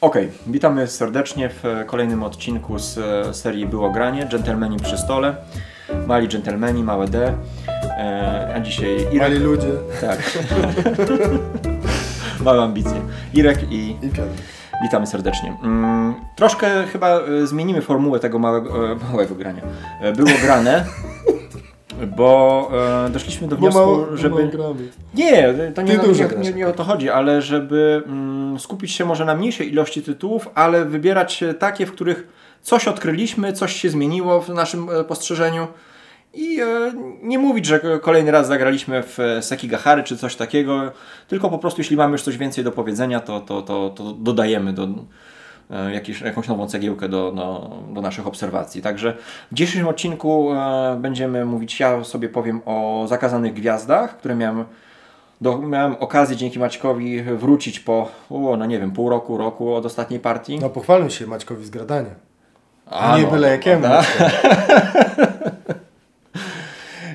Okej, witamy serdecznie w kolejnym odcinku z e, serii Było Granie, Dżentelmeni przy stole. Mali dżentelmeni, małe D. E, a dzisiaj Irek. Mali ludzie Tak. Małe ambicje. Irek i i Piotr. witamy serdecznie. Mm, troszkę chyba e, zmienimy formułę tego małego, małego grania. Było grane, bo e, doszliśmy do Bo wniosku, mało, żeby... mało gramy. Nie, to nie, nie, nie, nie o to chodzi, ale żeby mm, skupić się może na mniejszej ilości tytułów, ale wybierać takie, w których coś odkryliśmy, coś się zmieniło w naszym e, postrzeżeniu i e, nie mówić, że kolejny raz zagraliśmy w e, Sekigahary czy coś takiego, tylko po prostu jeśli mamy już coś więcej do powiedzenia, to, to, to, to dodajemy do e, jakiś, jakąś nową cegiełkę do, do, do naszych obserwacji. Także w dzisiejszym odcinku e, będziemy mówić, ja sobie powiem o zakazanych gwiazdach, które miałem, do, miałem okazję dzięki Maćkowi wrócić po, o, no nie wiem, pół roku, roku od ostatniej partii. No pochwalmy się Maćkowi z gradania. A, nie no, byle jakiemu. prawda?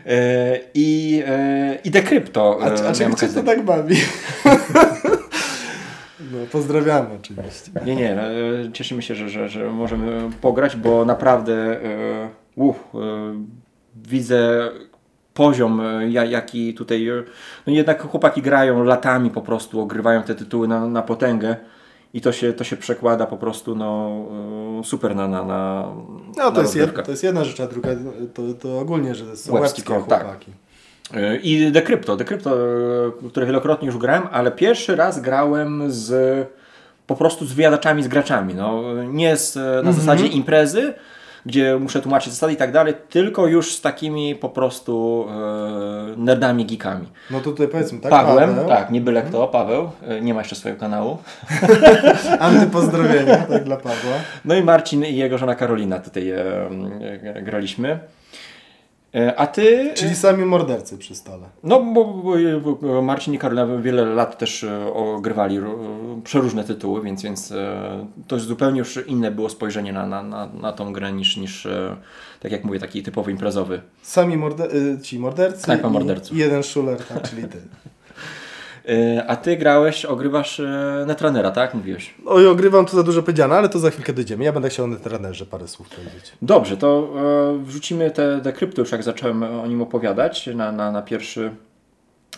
E, I, I Decrypto. A, a okazję- to tak bawi? No, pozdrawiamy oczywiście. Nie, nie, e, cieszymy się, że, że, że możemy pograć, bo naprawdę uff, e, widzę poziom, e, ja- jaki tutaj, no jednak chłopaki grają latami po prostu, ogrywają te tytuły na, na potęgę i to się, to się przekłada po prostu no, super na, na, na No na to jest, jed, to jest jedna rzecz, a druga to, to ogólnie, że to są Łebski łebskie kąt, tak. E, I Decrypto, Decrypto, e, które wielokrotnie już grałem, ale pierwszy raz grałem z po prostu z wyjadaczami, z graczami. No, nie z, na Mhm. zasadzie imprezy, gdzie muszę tłumaczyć zasady i tak dalej, tylko już z takimi po prostu e, nerdami, geekami. No to tutaj powiedzmy, tak? Pawłem, Paweł? tak, nie byle kto, Paweł, e, nie ma jeszcze swojego kanału. Antypozdrowienia, tak dla Pawła. No i Marcin i jego żona Karolina tutaj e, e, graliśmy. E, a ty... Czyli sami mordercy przy stole. No, bo, bo, bo Marcin i Karolina wiele lat też e, ogrywali e, przeróżne tytuły, więc, więc e, to zupełnie już inne było spojrzenie na, na, na, na tą grę niż, niż e, tak jak mówię, taki typowy imprezowy. Sami morde ci mordercy Snajpa i, morderców. jeden szuler, tak, czyli ty. E, A ty grałeś, ogrywasz e, Netrunnera, tak? Mówiłeś. Oj, ogrywam to za dużo powiedziane, ale to za chwilkę dojdziemy. Ja będę chciał na trenerze parę słów powiedzieć. Dobrze, to e, wrzucimy te dekrypty już jak zacząłem o nim opowiadać na, na, na pierwszy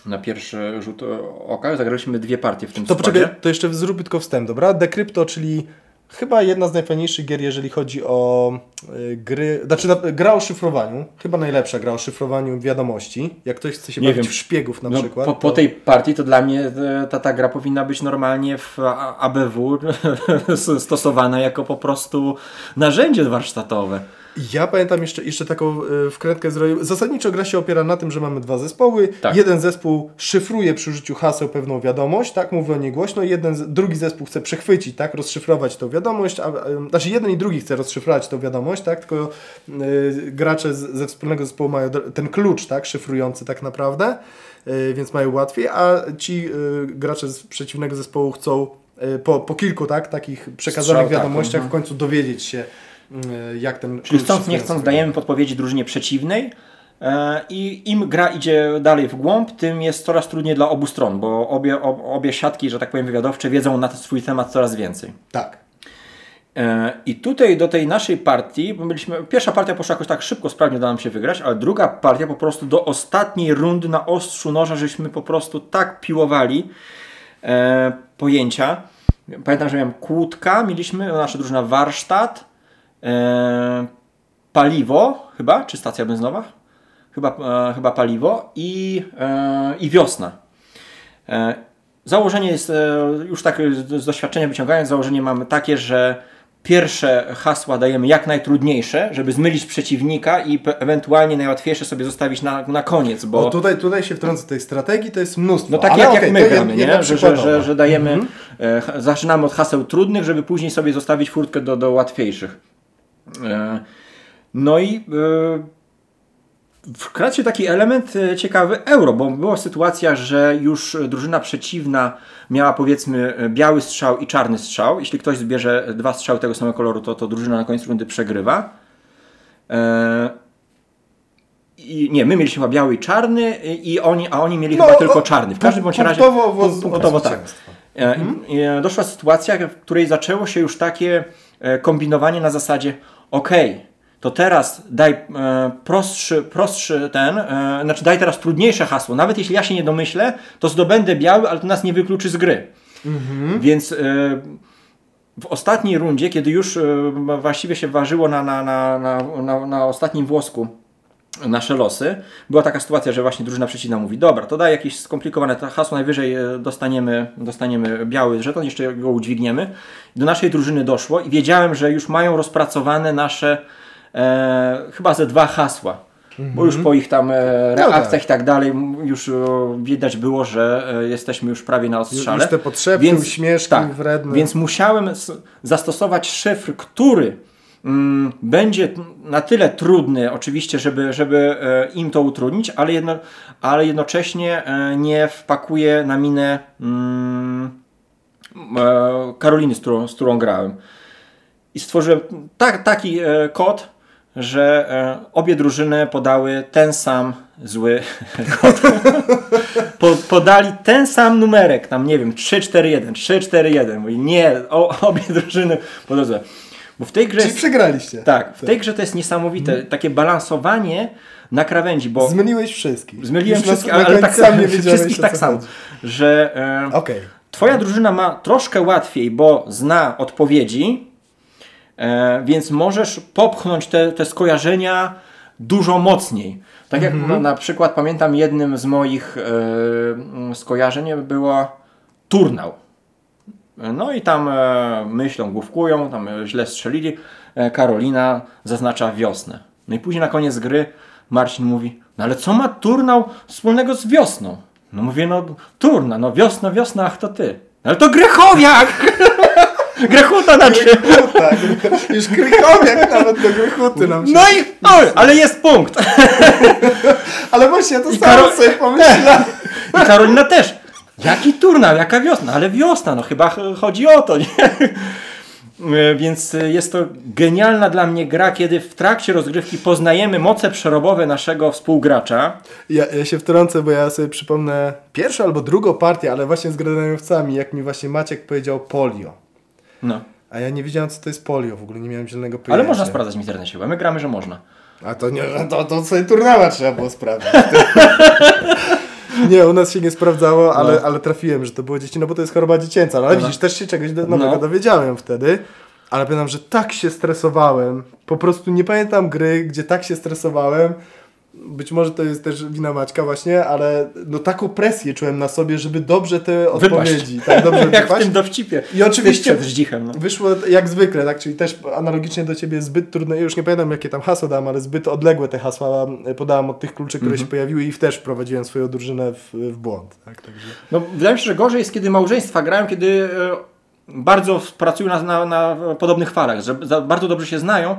na pierwszy rzut oka. Zagraliśmy dwie partie w tym To składzie. poczekaj, to jeszcze zrób tylko wstęp, dobra? Decrypto, czyli chyba jedna z najfajniejszych gier, jeżeli chodzi o y, gry, znaczy na, gra o szyfrowaniu, chyba najlepsza gra o szyfrowaniu wiadomości. Jak ktoś chce się Nie bawić wiem. w szpiegów na No, przykład. po, po to- tej partii to dla mnie e, ta, ta gra powinna być normalnie w A- ABW s- stosowana jako po prostu narzędzie warsztatowe. Ja pamiętam jeszcze, jeszcze taką y, wkrętkę zrobił. Zasadniczo gra się opiera na tym, że mamy dwa zespoły. Tak. Jeden zespół szyfruje przy użyciu haseł pewną wiadomość, tak, mówi o niej głośno. Jeden, drugi zespół chce przechwycić, tak, rozszyfrować tą wiadomość, a, znaczy jeden i drugi chce rozszyfrować tą wiadomość, tak, tylko y, gracze z, ze wspólnego zespołu mają ten klucz, tak, szyfrujący tak naprawdę, y, więc mają łatwiej, a ci y, gracze z przeciwnego zespołu chcą po, po kilku, tak, takich przekazanych Strzał, tak, wiadomościach mhm. w końcu dowiedzieć się, jak ten Czyli chcąc nie chcąc dajemy podpowiedzi drużynie przeciwnej e, i im gra idzie dalej w głąb, tym jest coraz trudniej dla obu stron, bo obie, ob, obie siatki, że tak powiem wywiadowcze wiedzą na ten swój temat coraz więcej. Tak. E, I tutaj do tej naszej partii, bo byliśmy, pierwsza partia poszła jakoś tak szybko, sprawnie udało nam się wygrać, ale druga partia po prostu do ostatniej rundy na ostrzu noża, żeśmy po prostu tak piłowali e, pojęcia. Pamiętam, że miałem kłódka, mieliśmy, nasza drużyna warsztat, paliwo chyba, czy stacja benzynowa? Chyba, e, chyba paliwo i, e, i wiosna. E, Założenie jest, e, już tak z doświadczenia wyciągając, założenie mamy takie, że pierwsze hasła dajemy jak najtrudniejsze, żeby zmylić przeciwnika i ewentualnie najłatwiejsze sobie zostawić na, na koniec, bo tutaj, tutaj się wtrącę tej strategii, to jest mnóstwo. no tak ale jak, okej, jak my gramy, nie? Że, że, że, że dajemy, e, ha- zaczynamy od haseł trudnych, żeby później sobie zostawić furtkę do, do łatwiejszych. E, no i e, wkradł się taki element e, ciekawy euro, bo była sytuacja, że już drużyna przeciwna miała powiedzmy biały strzał i czarny strzał. Jeśli ktoś zbierze dwa strzały tego samego koloru, to, to drużyna na koniec rundy przegrywa. I nie, my mieliśmy chyba biały i czarny, i oni, a oni mieli No, chyba tylko czarny. W każdym bądź razie punktowo punktowo tak. doszła sytuacja, w której zaczęło się już takie kombinowanie na zasadzie okej, to teraz daj e, prostszy, prostszy ten, e, znaczy daj teraz trudniejsze hasło. Nawet jeśli ja się nie domyślę, to zdobędę biały, ale to nas nie wykluczy z gry. Więc e, w ostatniej rundzie, kiedy już e, właściwie się ważyło na, na, na, na, na, na ostatnim włosku nasze losy, była taka sytuacja, że właśnie drużyna przeciwna mówi, dobra, to daj jakieś skomplikowane hasło, najwyżej e, dostaniemy, dostaniemy biały żeton, jeszcze go udźwigniemy. Do naszej drużyny doszło i wiedziałem, że już mają rozpracowane nasze e, chyba ze dwa hasła. Bo już po ich tam e, reakcjach tak. i tak dalej już e, widać było, że e, jesteśmy już prawie na ostrzale. Już te potrzeby, uśmieszki tak, wredne. Więc musiałem zastosować szyfr, który będzie t- na tyle trudny, oczywiście, żeby, żeby e, im to utrudnić, ale, jedno, ale jednocześnie e, nie wpakuje na minę mm, e, Karoliny, z którą, z którą grałem. I stworzyłem tak, taki kod, że obie drużyny podały ten sam zły kod. Po, podali ten sam numerek, tam nie wiem, 3-4-1, 3-4-1. Mówi nie, o, obie drużyny podały złe. Bo w tej grze Czyli przegraliście. tak, w tej grze to jest niesamowite, takie balansowanie na krawędzi, bo Zmyliłeś wszystkich. zmyliłem Już wszystkich, ale, tak sam nie wszystkich tak samo, że e, Okej. Twoja drużyna ma troszkę łatwiej, bo zna odpowiedzi, e, więc możesz popchnąć te, te skojarzenia dużo mocniej. Tak jak Mhm. na, na przykład pamiętam jednym z moich e, mm, skojarzeń było turnał. No i tam e, myślą, główkują, tam e, źle strzelili. E, Karolina zaznacza wiosnę. No i później na koniec gry Marcin mówi, no ale co ma turnał wspólnego z wiosną? No mówię, no turna, no wiosna, wiosna, ach to ty. No Ale to Grechowiak! Grechuta znaczy. Tak, już Krychowiak nawet do Grychuty nam się... No i, oj, ale jest punkt. Ale właśnie, ja to I samo Karol- sobie pomyślałem. I Karolina też. Jaki turnał, jaka wiosna? Ale wiosna, no chyba ch- chodzi o to, nie? E, Więc e, jest to genialna dla mnie gra, kiedy w trakcie rozgrywki poznajemy moce przerobowe naszego współgracza. Ja, ja się wtrącę, bo ja sobie przypomnę pierwszą albo drugą partię, ale właśnie z gradaniowcami, jak mi właśnie Maciek powiedział polio. No. A ja nie wiedziałem, co to jest polio, w ogóle nie miałem zielonego pojęcia. Ale można sprawdzać w internecie, bo my gramy, że można. A to nie, to, to sobie turnała trzeba było sprawdzić. nie, u nas się nie sprawdzało, ale, No. ale trafiłem, że to było dzieci, no bo to jest choroba dziecięca. No, ale No. widzisz, też się czegoś nowego No. dowiedziałem wtedy. Ale pamiętam, że tak się stresowałem. Po prostu nie pamiętam gry, gdzie tak się stresowałem. Być może to jest też wina Maćka właśnie, ale no taką presję czułem na sobie, żeby dobrze te odpowiedzi, tak dobrze Jak w tym dowcipie. I oczywiście Przed zdzichem, no. Wyszło jak zwykle, tak? Czyli też analogicznie do ciebie zbyt trudne, już nie pamiętam jakie tam hasło dałem, ale zbyt odległe te hasła podałem od tych kluczy, które Mhm. się pojawiły i też wprowadziłem swoją drużynę w, w błąd. Tak? Także... No, wydaje mi się, że gorzej jest, kiedy małżeństwa grają, kiedy e, bardzo pracują na, na, na podobnych falach, że za, bardzo dobrze się znają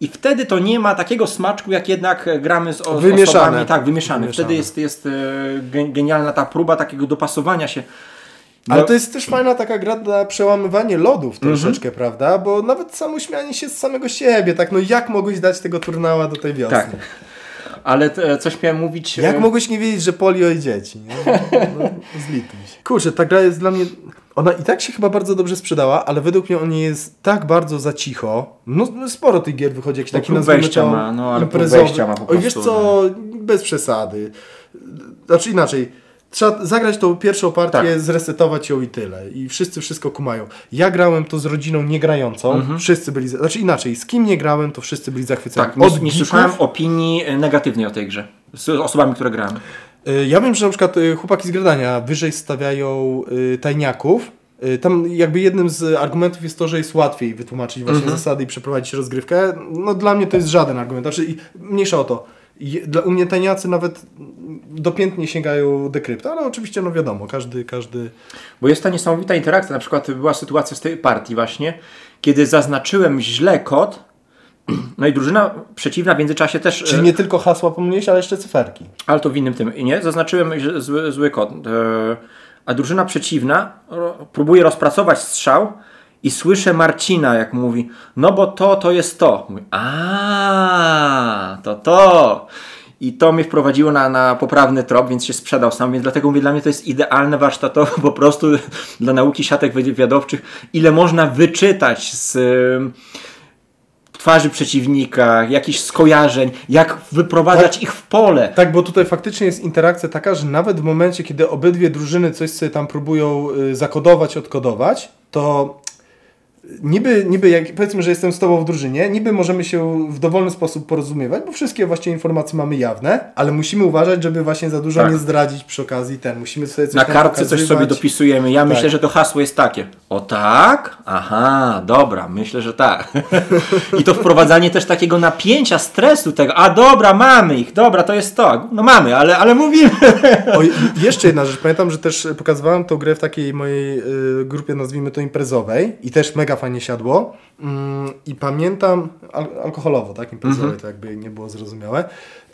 i wtedy to nie ma takiego smaczku, jak jednak gramy z, o, z Wymieszane. osobami. Tak, wymieszane. Wymieszane. Wtedy jest, jest e, gen- genialna ta próba takiego dopasowania się. Ale No, to jest też fajna taka gra na przełamywanie lodów Mhm. troszeczkę, prawda? Bo nawet samo śmianie się z samego siebie, tak? No jak mogłeś dać tego turnała do tej wiosny? Tak. Ale te, coś miałem mówić... Jak e, mogłeś nie wiedzieć, że polio i dzieci? Nie? No, zlituj się. Kurczę, ta gra jest dla mnie... Ona i tak się chyba bardzo dobrze sprzedała, ale według mnie on jest tak bardzo za cicho. No no sporo tych gier wychodzi jakiś No, taki nazwijmy to ma, no, ale imprezowy. ma po Oj, wiesz prostu, co, bez przesady. Znaczy inaczej, trzeba zagrać tą pierwszą partię, Tak. zresetować ją i tyle. I wszyscy wszystko kumają. Ja grałem to z rodziną niegrającą, Mhm. wszyscy byli... Znaczy inaczej, z kim nie grałem, to wszyscy byli zachwyceni. Tak, nie, nie słyszałem opinii negatywnej o tej grze. Z osobami, które grałem. Y, Ja wiem, że na przykład y, chłopaki z gradania wyżej stawiają y, tajniaków. Tam jakby jednym z argumentów jest to, że jest łatwiej wytłumaczyć właśnie Mhm. zasady i przeprowadzić rozgrywkę. No dla mnie to jest żaden argument. Znaczy, mniejsza o to. Dla, u mnie tajniacy nawet dopiętnie sięgają dekrypta, ale oczywiście no wiadomo, każdy, każdy... Bo jest ta niesamowita interakcja. Na przykład była sytuacja z tej partii właśnie, kiedy zaznaczyłem źle kod, no i drużyna przeciwna w międzyczasie też... Czyli e, nie tylko hasła pomyliłeś, ale jeszcze cyferki. Ale to w innym tym, nie? Zaznaczyłem zły, zły kod. E, a drużyna przeciwna próbuje rozpracować strzał i słyszę Marcina, jak mówi, no bo to, to jest to. Mówi, a to to. I to mnie wprowadziło na, na poprawny trop, więc się sprzedał sam, więc dlatego mówię, dla mnie to jest idealne warsztatowo po prostu dla nauki siatek wywiadowczych, ile można wyczytać z twarzy przeciwnika, jakichś skojarzeń, jak wyprowadzać Tak. ich w pole. Tak, bo tutaj faktycznie jest interakcja taka, że nawet w momencie, kiedy obydwie drużyny coś sobie tam próbują y, zakodować, odkodować, to niby, niby jak powiedzmy, że jestem z Tobą w drużynie, niby możemy się w dowolny sposób porozumiewać, bo wszystkie właśnie informacje mamy jawne, ale musimy uważać, żeby właśnie za dużo Tak. nie zdradzić przy okazji ten. Musimy sobie coś Na kartce coś sobie dopisujemy. Ja myślę, Tak. że to hasło jest takie. O tak? Aha, dobra, myślę, że tak. I to wprowadzanie też takiego napięcia, stresu tego. A dobra, mamy ich, dobra, to jest to. No mamy, ale, ale mówimy. O, jeszcze jedna rzecz. Pamiętam, że też pokazywałem tą grę w takiej mojej y, grupie, nazwijmy to imprezowej i też mega fajnie siadło. Mm, I pamiętam, al alkoholowo, tak, imprezowej, to jakby nie było zrozumiałe.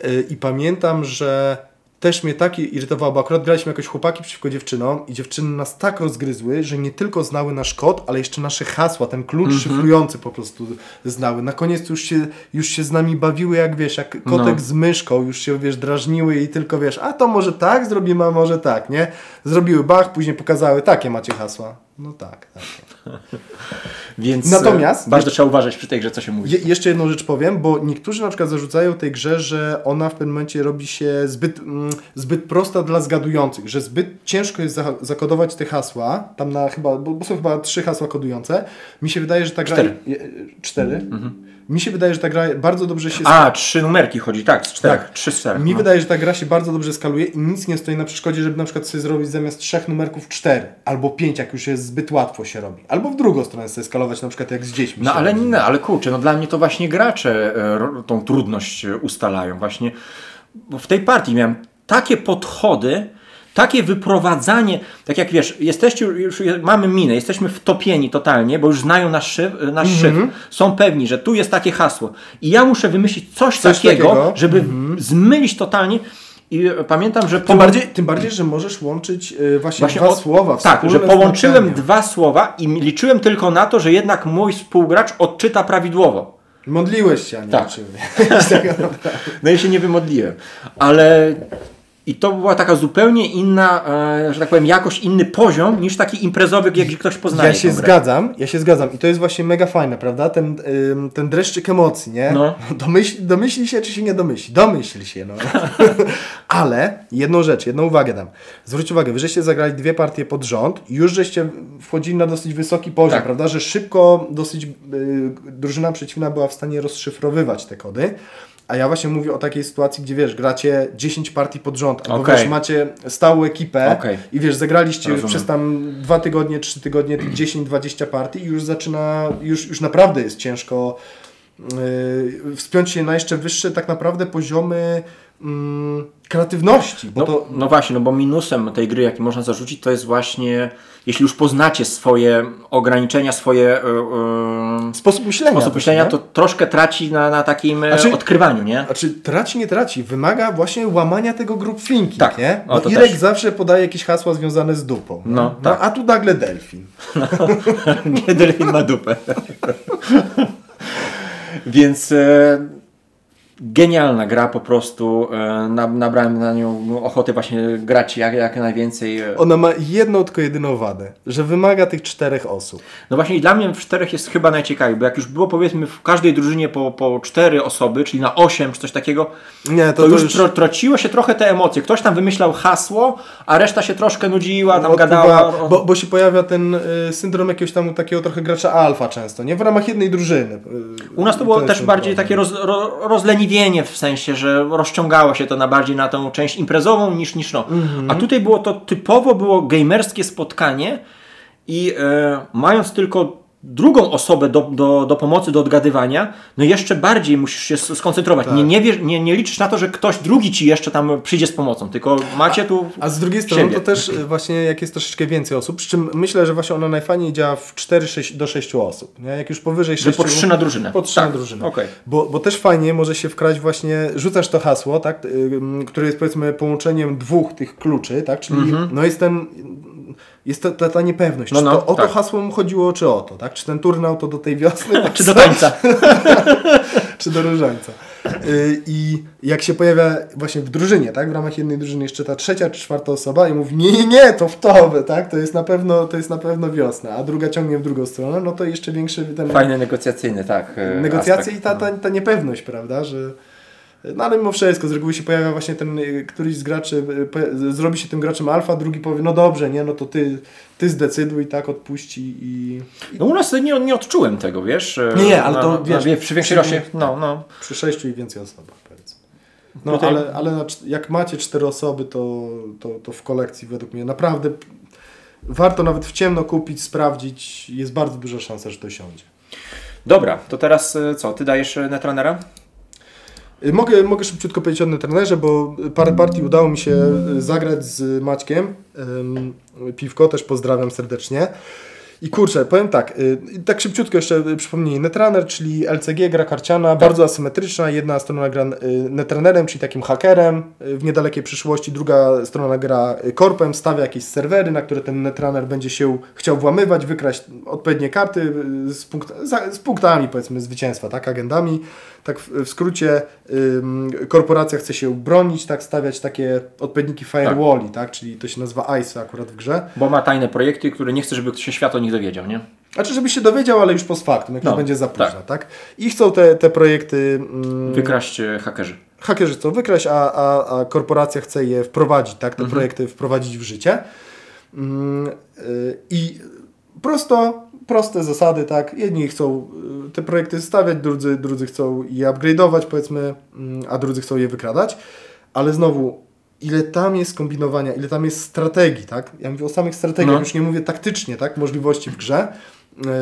Y, I pamiętam, że też mnie tak irytowało, bo akurat graliśmy jakoś chłopaki przeciwko dziewczynom i dziewczyny nas tak rozgryzły, że nie tylko znały nasz kod, ale jeszcze nasze hasła, ten klucz szyfrujący po prostu znały. Na koniec już się, już się z nami bawiły jak wiesz, jak kotek No. z myszką, już się wiesz, drażniły i tylko wiesz, a to może tak zrobimy, a może tak, nie? Zrobiły bach, później pokazały, takie macie hasła. No tak, tak. Więc Natomiast- e, bardzo trzeba uważać przy tej grze, co się mówi. Je, jeszcze jedną rzecz powiem, bo niektórzy na przykład zarzucają tej grze, że ona w pewnym momencie robi się zbyt, mm, zbyt prosta dla zgadujących, że zbyt ciężko jest za, zakodować te hasła, tam na chyba, bo, są chyba trzy hasła kodujące. Mi się wydaje, że ta gra... Cztery. Mhm. Je, cztery? Mi się wydaje, że ta gra bardzo dobrze się... A, trzy numerki chodzi, tak, z czterech. Tak. Trzy z czterech. Mi no. wydaje, że ta gra się bardzo dobrze skaluje i nic nie stoi na przeszkodzie, żeby na przykład sobie zrobić zamiast trzech numerków cztery, albo pięć, jak już jest zbyt łatwo się robi. Albo w drugą stronę sobie skalować, na przykład jak z dziećmi No ale nie, ale kurczę, no dla mnie to właśnie gracze e, tą trudność e, ustalają. Właśnie bo w tej partii miałem takie podchody, takie wyprowadzanie, tak jak wiesz, jesteście już, mamy minę, jesteśmy wtopieni totalnie, bo już znają nasz szyf, nasz Mhm. szyfr, są pewni, że tu jest takie hasło i ja muszę wymyślić coś, Coś takiego, takiego. żeby zmylić totalnie i e, pamiętam, że Tym połą- bardziej, tym bardziej, że możesz łączyć y, właśnie, Właśnie dwa o- słowa. Tak, że połączyłem znaczenie. dwa słowa i liczyłem tylko na to, że jednak mój współgracz odczyta prawidłowo. Modliłeś się, a nie Tak. No i się nie wymodliłem. Ale i to była taka zupełnie inna, e, że tak powiem, jakoś inny poziom niż taki imprezowy, jak gdzie ktoś poznaje. Ja się zgadzam, ja się zgadzam i to jest właśnie mega fajne, prawda? Ten, ym, ten dreszczyk emocji, nie? No. Domyśl, domyśli się, czy się nie domyśli? Domyśl się, no. Ale jedną rzecz, jedną uwagę dam. Zwróć uwagę, wy żeście zagrali dwie partie pod rząd i już żeście wchodzili na dosyć wysoki poziom, Tak. prawda? Że szybko dosyć y, drużyna przeciwna była w stanie rozszyfrowywać te kody. A ja właśnie mówię o takiej sytuacji, gdzie wiesz, gracie 10 partii pod rząd, albo Okej. wiesz, macie stałą ekipę Okej. i wiesz, zagraliście Rozumiem. przez tam dwa tygodnie, trzy tygodnie, tych 10-20 partii i już zaczyna, już, już naprawdę jest ciężko wspiąć się na jeszcze wyższe tak naprawdę poziomy mm, kreatywności, No, to no właśnie, no bo minusem tej gry, jaki można zarzucić, to jest właśnie, jeśli już poznacie swoje ograniczenia, swoje e, sposób myślenia. sposób myślenia, to troszkę traci na, na takim e, Znaczy- odkrywaniu, nie? Znaczy, traci, nie traci. Wymaga właśnie łamania tego group thinking, Tak. nie? O, Bo to Irek też. zawsze podaje jakieś hasła związane z dupą. nie? No, tak. a tu nagle delfin. Nie delfin ma dupę. Więc e, genialna gra po prostu. E, na, nabrałem na nią ochoty właśnie grać jak, jak najwięcej. E, Ona ma jedną, tylko jedyną wadę, że wymaga tych czterech osób. No właśnie i dla mnie w czterech jest chyba najciekawiej, bo jak już było powiedzmy w każdej drużynie po, po cztery osoby, czyli na osiem czy coś takiego, Nie, to, już, Tro, trociło się trochę te emocje. Ktoś tam wymyślał hasło, a reszta się troszkę nudziła, tam gadała. Odpływa- Bo, bo się pojawia ten y, syndrom jakiegoś tam takiego trochę gracza alfa często, nie? W ramach jednej drużyny. Y, U nas to było też bardziej takie roz, ro, w sensie, że rozciągało się to na bardziej na tą część imprezową niż, niż no. Mhm. A tutaj było to typowo było gamerskie spotkanie i e, mając tylko drugą osobę do, do, do pomocy, do odgadywania, no jeszcze bardziej musisz się skoncentrować. Tak. Nie, nie, wiesz, nie, nie liczysz na to, że ktoś drugi ci jeszcze tam przyjdzie z pomocą, tylko macie tu A z drugiej strony siebie. to też y, właśnie jak jest troszeczkę więcej osób, przy czym myślę, że właśnie ona najfajniej działa w 4 do 6 osób. Nie? Jak już powyżej 6 że po trzy na drużynę. Po trzy Tak, na drużynę. okej. Bo, bo też fajnie może się wkraść właśnie, rzucasz to hasło, tak, y, które jest powiedzmy połączeniem dwóch tych kluczy, tak, czyli no jest ten, jest ta, ta, ta niepewność, Mhm. No, czy no, to o to tak. hasło mu chodziło, czy o to, tak, czy ten turnał to do tej wiosny, Czy do tańca. czy do różańca. Y, I jak się pojawia właśnie w drużynie, tak, w ramach jednej drużyny jeszcze ta trzecia czy czwarta osoba i mówi nie, nie, nie, to w to, tak, to jest na pewno, to jest na pewno wiosna, a druga ciągnie w drugą stronę, no to jeszcze większy ten Fajny negocjacyjny, tak. e, negocjacje aspekt, i ta, ta, ta niepewność, prawda, że no ale mimo wszystko, z reguły się pojawia właśnie ten, y, któryś z graczy, y, zrobi się tym graczem alfa, drugi powie, no dobrze, nie, no to ty, ty zdecyduj, tak, odpuści i No u nas nie, nie odczułem tego, wiesz? e, Nie, nie, ale to, na, wiesz, na, przy większej przy- rośnie, no, no. przy sześciu i więcej osobach, powiedzmy. No Tutaj- ale, ale jak macie cztery osoby, to, to, to w kolekcji według mnie naprawdę warto nawet w ciemno kupić, sprawdzić, jest bardzo duża szansa, że to siądzie. Dobra, to teraz e, co, ty dajesz e, netrunnera? Y, Mogę, mogę szybciutko powiedzieć o trenerze, bo parę partii udało mi się y, zagrać z Maćkiem. Piwko też pozdrawiam serdecznie. I kurczę, powiem tak, y, tak szybciutko jeszcze przypomnij, Netrunner, czyli LCG, gra karciana, bardzo asymetryczna, jedna strona gra Netrunnerem, czyli takim hakerem w niedalekiej przyszłości, druga strona gra korpem, stawia jakieś serwery, na które ten Netrunner będzie się chciał włamywać, wykraść odpowiednie karty z, punkt, z punktami powiedzmy zwycięstwa, tak, agendami. Tak w, skrócie korporacja chce się bronić, tak, stawiać takie odpowiedniki firewalli, tak, czyli to się nazywa ICE akurat w grze. Bo ma tajne projekty, które nie chce, żeby się świat o nich dowiedział, nie? Znaczy, żeby się dowiedział, ale już post factum, jak No, już będzie za późno, tak. tak. I chcą te, te projekty, mm, Wykraść e, hakerzy. hakerzy chcą wykraść, a, a, a korporacja chce je wprowadzić, tak, te Mhm. projekty wprowadzić w życie. Mm, y, I prosto, proste zasady, tak, jedni chcą y, te projekty stawiać, drudzy, drudzy chcą je upgrade'ować, powiedzmy, mm, a drudzy chcą je wykradać, ale znowu, ile tam jest kombinowania, ile tam jest strategii, tak, ja mówię o samych strategiach, No. już nie mówię taktycznie, tak, możliwości w grze,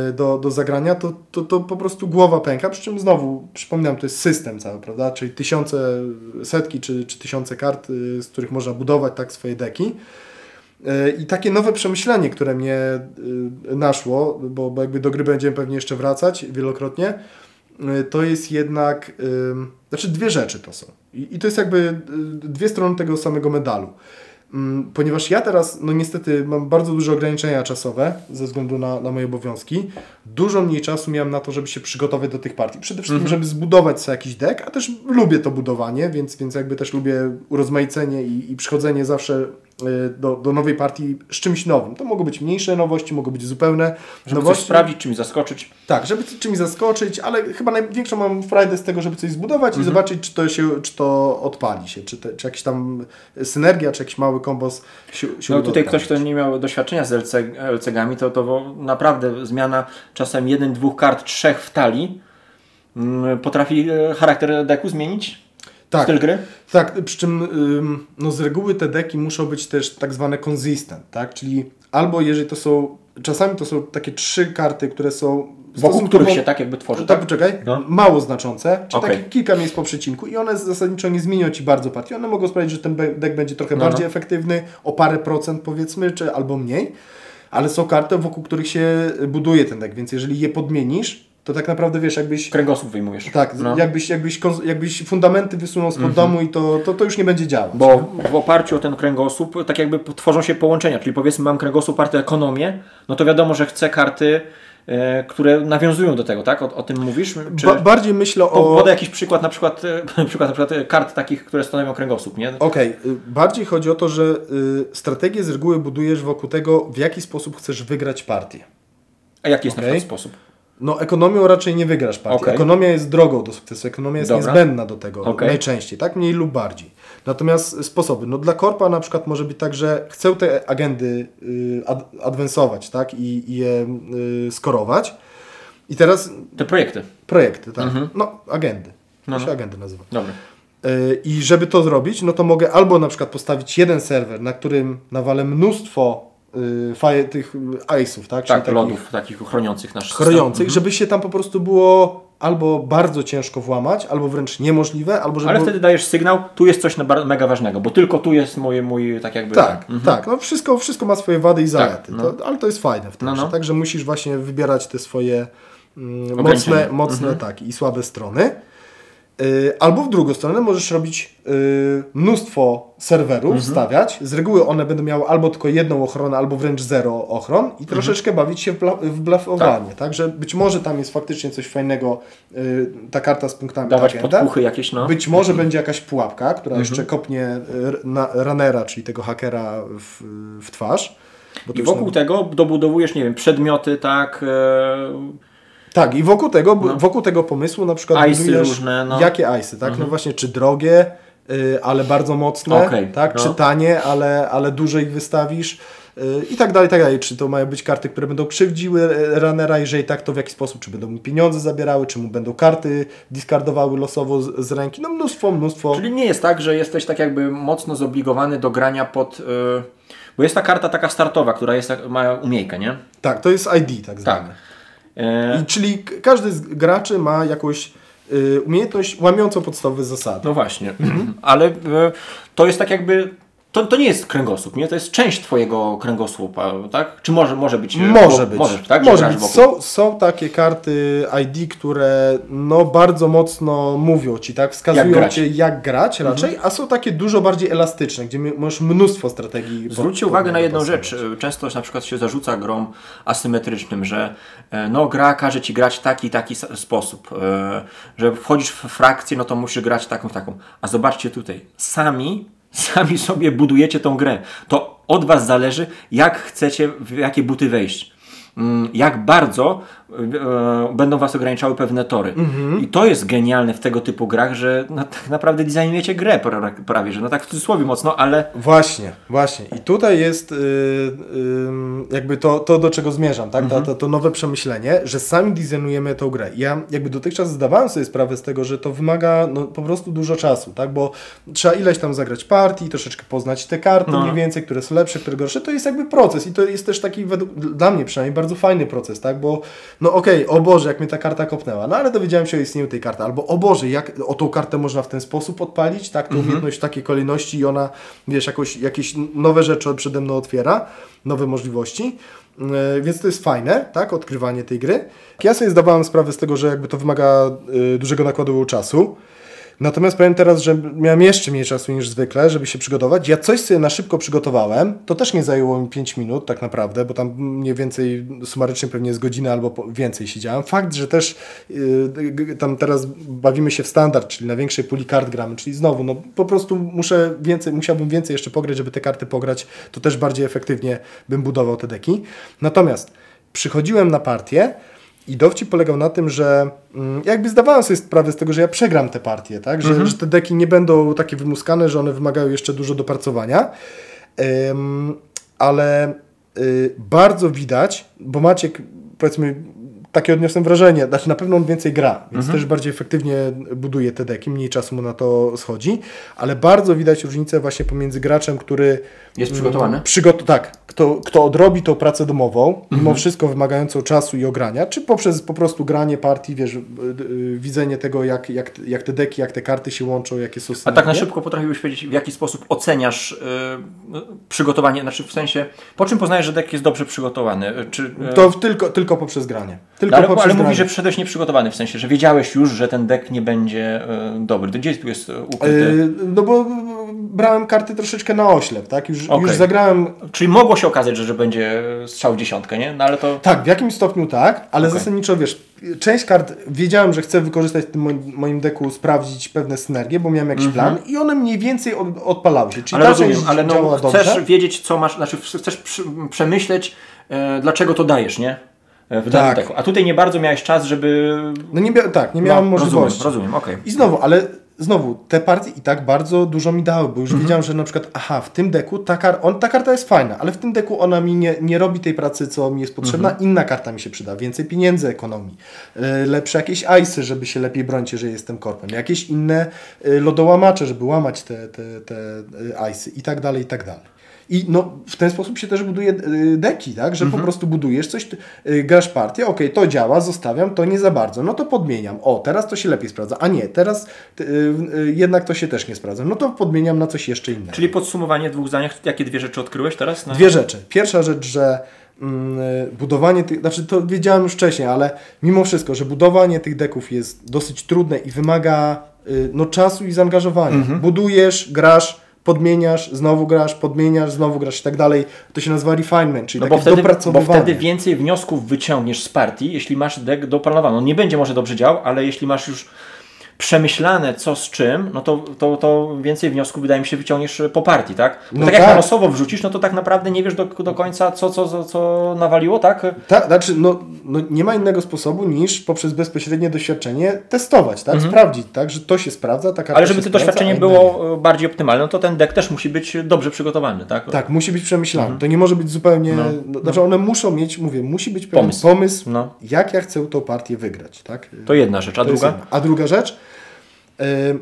y, do, do zagrania, to, to, to po prostu głowa pęka, przy czym znowu, przypominam, to jest system cały, prawda, czyli tysiące, setki czy, czy tysiące kart, y, z których można budować tak swoje deki. Y, I takie nowe przemyślenie, które mnie y, naszło, bo, bo jakby do gry będziemy pewnie jeszcze wracać wielokrotnie, y, to jest jednak, znaczy dwie rzeczy to są. I, i to jest jakby dwie strony tego samego medalu. Mm, Ponieważ ja teraz, no niestety, mam bardzo duże ograniczenia czasowe ze względu na, na moje obowiązki. Dużo mniej czasu miałem na to, żeby się przygotować do tych partii. Przede wszystkim, żeby zbudować sobie jakiś deck, a też lubię to budowanie, więc, więc jakby też lubię urozmaicenie i, i przychodzenie zawsze do, do nowej partii z czymś nowym. To mogą być mniejsze nowości, mogą być zupełne Żeby nowości. coś sprawdzić, czymś zaskoczyć. Tak, żeby czymś zaskoczyć, ale chyba największą mam frajdę z tego, żeby coś zbudować i zobaczyć, czy to się, czy to odpali się, czy, te, czy jakaś tam synergia, czy jakiś mały kombos się, się No tutaj ktoś, kto nie miał doświadczenia z LC, LCG-ami, to, to naprawdę zmiana czasem jeden, dwóch kart, trzech w talii mm, potrafi e, charakter deku zmienić? Tak. Styl gry? Tak, przy czym ym, no z reguły te deki muszą być też tak zwane consistent, tak? Czyli albo jeżeli to są, czasami to są takie trzy karty, które są Wokół których się tak jakby tworzy, Tak, tak? poczekaj. No. Mało znaczące, czy Okej. takie kilka miejsc po przecinku i one zasadniczo nie zmienią Ci bardzo partii. One mogą sprawić, że ten deck będzie trochę No, bardziej no. efektywny, o parę procent powiedzmy, czy albo mniej, ale są karty, wokół których się buduje ten deck, więc jeżeli je podmienisz, to tak naprawdę wiesz, jakbyś Kręgosłup wyjmujesz. tak, No. jakbyś, jakbyś, jakbyś fundamenty wysunął spod domu i to, to, to już nie będzie działać. Bo w oparciu o ten kręgosłup, tak jakby tworzą się połączenia, czyli powiedzmy mam kręgosłup oparty ekonomię, no to wiadomo, że chcę karty, e, które nawiązują do tego, tak? O, o tym mówisz? Czy... Ba- bardziej myślę o... Podaję jakiś przykład, na przykład, e, przykład, na przykład e, kart takich, które stanowią kręgosłup, nie? Okej, y, bardziej chodzi o to, że y, strategię z reguły budujesz wokół tego, w jaki sposób chcesz wygrać partię. A jaki jest na Okej. przykład sposób? No ekonomią raczej nie wygrasz partii. Okej. Ekonomia jest drogą do sukcesu, ekonomia jest Dobra. niezbędna do tego Okej. najczęściej, tak? Mniej lub bardziej. Natomiast sposoby, no dla korpa na przykład może być tak, że chcę te agendy y, ad, adwensować, tak? I, i je y, skorować. I teraz Te projekty. projekty, tak? No, agendy. To Mhm. No, się no. agendy nazywa. Dobra. Y, I żeby to zrobić, no to mogę albo na przykład postawić jeden serwer, na którym nawalę mnóstwo y, tych ICE-ów, tak? Tak, takich lodów takich chroniących nasz chroniących, system. żeby się tam po prostu było albo bardzo ciężko włamać, albo wręcz niemożliwe, albo żeby... Ale wtedy dajesz sygnał, tu jest coś mega ważnego, bo tylko tu jest mój, mój tak jakby... Tak, tak. No wszystko, wszystko ma swoje wady i zalety, no. to, ale to jest fajne w tym, No, no. także musisz właśnie wybierać te swoje mm, mocne, mocne tak, i słabe strony. Y, Albo w drugą stronę możesz robić y, mnóstwo serwerów, stawiać. Z reguły one będą miały albo tylko jedną ochronę, albo wręcz zero ochron i troszeczkę bawić się w, bla, w blafowanie. Tak. że być może tam jest faktycznie coś fajnego, y, ta karta z punktami Dawać podpuchy jakieś, no. Być może będzie jakaś pułapka, która jeszcze kopnie na, runnera, czyli tego hakera w, w twarz. I wokół tego dobudowujesz, nie wiem, przedmioty, tak, e, Tak, i wokół tego, wokół tego pomysłu na przykład Ice'y budujesz różne, no. jakie ice'y, tak? No właśnie, czy drogie, y, ale bardzo mocne, Okej, tak? no. Czy tanie, ale, ale dużo ich wystawisz y, i tak dalej, i tak dalej. Czy to mają być karty, które będą krzywdziły y, runnera, jeżeli tak, to w jaki sposób? Czy będą mu pieniądze zabierały, czy mu będą karty discardowały losowo z, z ręki? No mnóstwo, mnóstwo. Czyli nie jest tak, że jesteś tak jakby mocno zobligowany do grania pod... e, bo jest ta karta taka startowa, która jest, ma umiejkę, nie? Tak, to jest ID tak. Tak. I, czyli każdy z graczy ma jakąś y, umiejętność łamiącą podstawowe zasady. no właśnie. Ale e, to jest tak jakby... To, to nie jest kręgosłup, nie? To jest część twojego kręgosłupa, tak? Czy może, może być... e, Może bo- być. Możesz, tak? Że Może być. wokół. Są, są takie karty ID, które no bardzo mocno mówią Ci, tak? Wskazują Jak. Cię jak grać raczej, a są takie dużo bardziej elastyczne, gdzie masz mnóstwo strategii. Zwróćcie uwagę na jedną pasować. rzecz. Często na przykład się zarzuca grom asymetrycznym, że e, no gra każe Ci grać w taki taki sposób, e, że wchodzisz w frakcję, no to musisz grać taką, taką. A zobaczcie tutaj, sami, sami sobie budujecie tą grę. To od Was zależy, jak chcecie, w jakie buty wejść. Mm, Jak bardzo będą Was ograniczały pewne tory. I to jest genialne w tego typu grach, że no, tak naprawdę designujecie grę pra- prawie, że no tak w cudzysłowie mocno, ale Właśnie, właśnie. I tutaj jest y, ym, jakby to, to, do czego zmierzam, tak? Mhm. To, to, to nowe przemyślenie, że sami designujemy tą grę. Ja jakby dotychczas zdawałem sobie sprawę z tego, że to wymaga no, po prostu dużo czasu, tak? Bo trzeba ileś tam zagrać partii, troszeczkę poznać te karty No. mniej więcej, które są lepsze, które gorsze. To jest jakby proces i to jest też taki według, dla mnie przynajmniej bardzo fajny proces, tak? Bo no okej, o Boże, jak mnie ta karta kopnęła, no ale dowiedziałem się o istnieniu tej karty. Albo o Boże, jak o tą kartę można w ten sposób odpalić, tak? Tą umiejętność w takiej kolejności i ona, wiesz, jakoś, jakieś nowe rzeczy przede mną otwiera, nowe możliwości. Yy, Więc to jest fajne, tak? Odkrywanie tej gry. Ja sobie zdawałem sprawę z tego, że jakby to wymaga yy, dużego nakładu czasu. Natomiast powiem teraz, że miałem jeszcze mniej czasu niż zwykle, żeby się przygotować. Ja coś sobie na szybko przygotowałem. To też nie zajęło mi 5 minut tak naprawdę, bo tam mniej więcej sumarycznie pewnie z godziny albo więcej siedziałem. Fakt, że też yy, tam teraz bawimy się w standard, czyli na większej puli kart gramy, czyli znowu, no po prostu muszę więcej, musiałbym więcej jeszcze pograć, żeby te karty pograć, to też bardziej efektywnie bym budował te deki. Natomiast przychodziłem na partię i dowcip polegał na tym, że mm, jakby zdawałem sobie sprawę z tego, że ja przegram te partie, tak? Że, że te deki nie będą takie wymuskane, że one wymagają jeszcze dużo dopracowania. Ym, ale y, bardzo widać, bo Maciek, powiedzmy, takie odniosłem wrażenie, znaczy na pewno on więcej gra, więc też bardziej efektywnie buduje te deki, mniej czasu mu na to schodzi, ale bardzo widać różnicę właśnie pomiędzy graczem, który jest przygotowany. Przygot tak, kto, kto odrobi tą pracę domową, mimo Mhm. wszystko wymagającą czasu i ogrania, czy poprzez po prostu granie partii, wiesz, y, y, widzenie tego, jak, jak, jak te deki, jak te karty się łączą, jakie są A tak na synergie. szybko potrafiłbyś powiedzieć, w jaki sposób oceniasz y, przygotowanie, znaczy w sensie, po czym poznajesz, że dek jest dobrze przygotowany? Y, Czy, y, To tylko, tylko poprzez granie. Tylko ale, poprzez ale granie. mówisz, że przyszedłeś nieprzygotowany, w sensie, że wiedziałeś już, że ten dek nie będzie y, dobry. Gdzie tu jest y, ukryty? Y, No bo brałem karty troszeczkę na oślep, tak? Już, Okej. już zagrałem Czyli mogło się okazać, że, że będzie strzał w dziesiątkę, nie? No ale to... Tak, w jakimś stopniu tak, ale Okej. zasadniczo wiesz, część kart wiedziałem, że chcę wykorzystać w tym moim, moim deku, sprawdzić pewne synergie, bo miałem jakiś plan i one mniej więcej od, odpalały się. Czyli. Ale rozumiem, część ale no, chcesz dobrze. wiedzieć, co masz, znaczy chcesz przemyśleć, e, dlaczego to dajesz, nie? E, W Tak. A tutaj nie bardzo miałeś czas, żeby... No nie tak, nie miałem no, możliwości. Rozumiem, rozumiem, okej. I znowu, ale znowu, te partie i tak bardzo dużo mi dały, bo już Mhm. wiedziałem, że na przykład, aha, w tym deku ta, kar- on, ta karta jest fajna, ale w tym deku ona mi nie, nie robi tej pracy, co mi jest potrzebna, Mhm. inna karta mi się przyda, więcej pieniędzy ekonomii, y, lepsze jakieś ice'y, żeby się lepiej bronić, jeżeli jestem korpem, jakieś inne y, lodołamacze, żeby łamać te, te, te y, ice'y i tak dalej, i tak dalej. I no, w ten sposób się też buduje y, deki, tak? Że po prostu budujesz coś, y, grasz partię, okej, to działa, zostawiam, to nie za bardzo, no to podmieniam. O, teraz to się lepiej sprawdza, a nie, teraz y, y, jednak to się też nie sprawdza. No to podmieniam na coś jeszcze innego. Czyli podsumowanie dwóch zdaniach, jakie dwie rzeczy odkryłeś teraz? Dwie rzeczy. Pierwsza rzecz, że mm, budowanie tych, znaczy to wiedziałem już wcześniej, ale mimo wszystko, że budowanie tych deków jest dosyć trudne i wymaga no, czasu i zaangażowania. Mhm. Budujesz, grasz, podmieniasz, znowu grasz, podmieniasz, znowu grasz i tak dalej. To się nazywa refinement, czyli No bo takie wtedy, bo wtedy więcej wniosków wyciągniesz z partii, jeśli masz deck doplanowany. On nie będzie może dobrze działał, ale jeśli masz już przemyślane co z czym, no to, to, to więcej wniosków wydaje mi się wyciągniesz po partii, tak? Bo No tak jak tak. na losowo wrzucisz, no to tak naprawdę nie wiesz do, do końca co, co, co, co nawaliło, tak? Tak, znaczy, no, no nie ma innego sposobu niż poprzez bezpośrednie doświadczenie testować, tak? Sprawdzić, tak? Że to się sprawdza, taka Mhm. Ale żeby to doświadczenie było e, bardziej optymalne, no to ten deck też musi być dobrze przygotowany, tak? Tak, musi być przemyślane. To nie może być zupełnie. No, No, znaczy, one muszą mieć, mówię, musi być pewien Pomysł. pomysł, No. jak ja chcę tą partię wygrać, tak? To jedna rzecz, a To druga? jedna. A druga rzecz,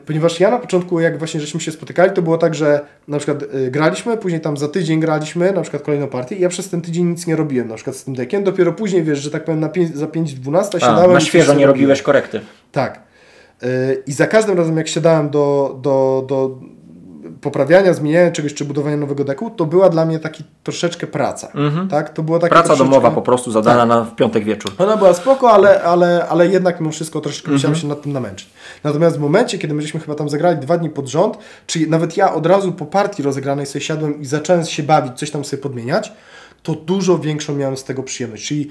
ponieważ ja na początku, jak właśnie żeśmy się spotykali, to było tak, że na przykład e, graliśmy, później tam za tydzień graliśmy, na przykład kolejną partię i ja przez ten tydzień nic nie robiłem, na przykład z tym deckiem. Dopiero później, wiesz, że tak powiem, na pięć, za 5-12 A, siadałem na świeżo nie robiłeś korekty. Tak. Yy, I za każdym razem, jak siadałem do, do, do poprawiania, zmieniania czegoś, czy budowania nowego deku, to była dla mnie taki troszeczkę praca. Tak? To było takie Praca troszeczkę... domowa po prostu zadana na w piątek wieczór. Ona była spoko, ale, ale, ale jednak mimo wszystko troszeczkę Mhm. musiałem się nad tym namęczyć. Natomiast w momencie, kiedy myśmy chyba tam zagrali dwa dni pod rząd, czyli nawet ja od razu po partii rozegranej sobie siadłem i zacząłem się bawić, coś tam sobie podmieniać, to dużo większą miałem z tego przyjemność. Czyli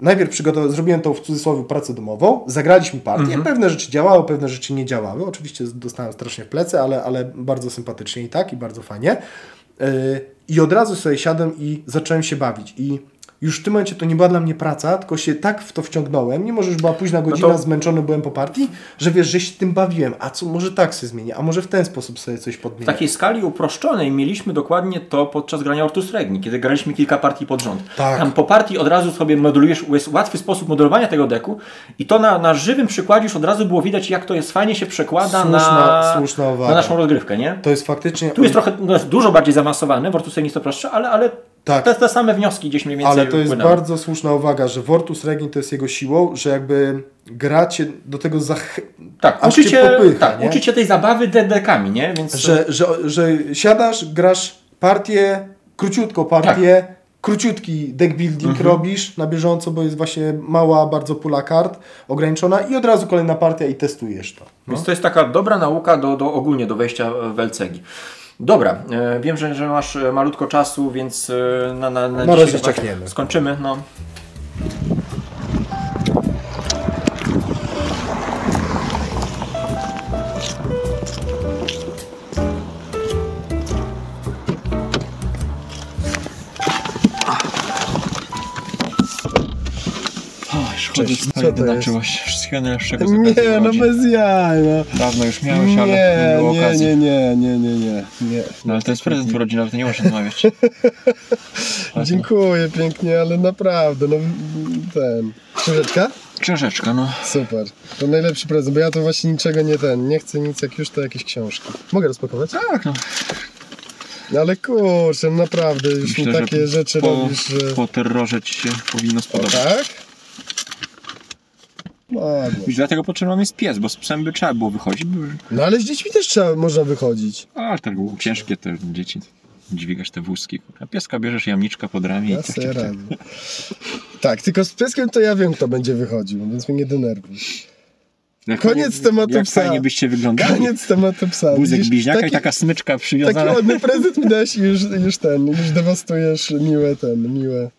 najpierw przygotow- zrobiłem tą w cudzysłowie pracę domową, zagraliśmy partię, Mhm. pewne rzeczy działały, pewne rzeczy nie działały. Oczywiście dostałem strasznie w plecy, ale, ale bardzo sympatycznie i tak, i bardzo fajnie. Yy, I od razu sobie siadłem i zacząłem się bawić. I już w tym momencie to nie była dla mnie praca, tylko się tak w to wciągnąłem, mimo że już była późna godzina, No to- zmęczony byłem po partii, że wiesz, że się tym bawiłem. A co, może tak się zmienię, a może w ten sposób sobie coś W podmienię. takiej skali uproszczonej mieliśmy dokładnie to podczas grania Ortus Regni, kiedy graliśmy kilka partii pod rząd. Tak. Tam po partii od razu sobie modelujesz, jest łatwy sposób modelowania tego deku i to na, na żywym przykładzie już od razu było widać, jak to jest fajnie się przekłada Słuszna- na, słuszna na naszą rozgrywkę, nie? To jest faktycznie... Tu jest trochę no, jest dużo bardziej zaawansowane, w Ortus Regni jest to prostsze, ale, ale Tak. te, te same wnioski gdzieś mniej więcej Ale to jest płynęły. bardzo słuszna uwaga, że Vortus Regni to jest jego siłą, że jakby gracie do tego zach... Tak, uczycie, popycha, tak nie? uczycie tej zabawy de- dekami, nie? Więc Że, że, że siadasz, grasz partię, króciutką partię, Tak. króciutki deck building Mhm. robisz na bieżąco, bo jest właśnie mała bardzo pula kart ograniczona i od razu kolejna partia i testujesz to. No. Więc to jest taka dobra nauka do, do ogólnie do wejścia w LCG. Dobra, e, wiem, że, że masz e, malutko czasu, więc e, na, na, na, Na dzisiaj razie chyba czekniemy. Skończymy, no. Cześć, co to jest? Wszystkiego najlepszego. Nie, no bez jaj, no. Dawno już miałeś, ale nie było nie, okazji. nie, nie, nie, nie, nie, nie. No ale to jest prezent urodzinowy, to nie możesz odmawiać. Dziękuję pięknie, ale naprawdę, no ten. Książeczka? Książeczka, no. Super. To najlepszy prezent, bo ja to właśnie niczego nie ten, nie chcę nic, jak już to jakieś książki. Mogę rozpakować? Tak, no. No ale kurczę, naprawdę już mi takie rzeczy po, robisz, że... po terrorze ci się powinno spodobać. Tak? Ładnie. Dlatego potrzebny jest pies, bo z psem by trzeba było wychodzić. No ale z dziećmi też trzeba, można wychodzić. A, tak było ciężkie te dzieci. Dźwigasz te wózki. A pieska bierzesz jamniczka pod ramię Ja i tak, tak, tak. Tak, tylko z pieskiem to ja wiem, kto będzie wychodził, więc mnie nie denerwuj. Jak Koniec fajnie- tematu jak psa. fajnie byście wyglądali. Koniec tematu psa. Wózek Widzisz, bliźniaka taki, i taka smyczka taki przywiązana. ładny prezent mi dałeś i już, już ten, już dewastujesz miłe ten, miłe.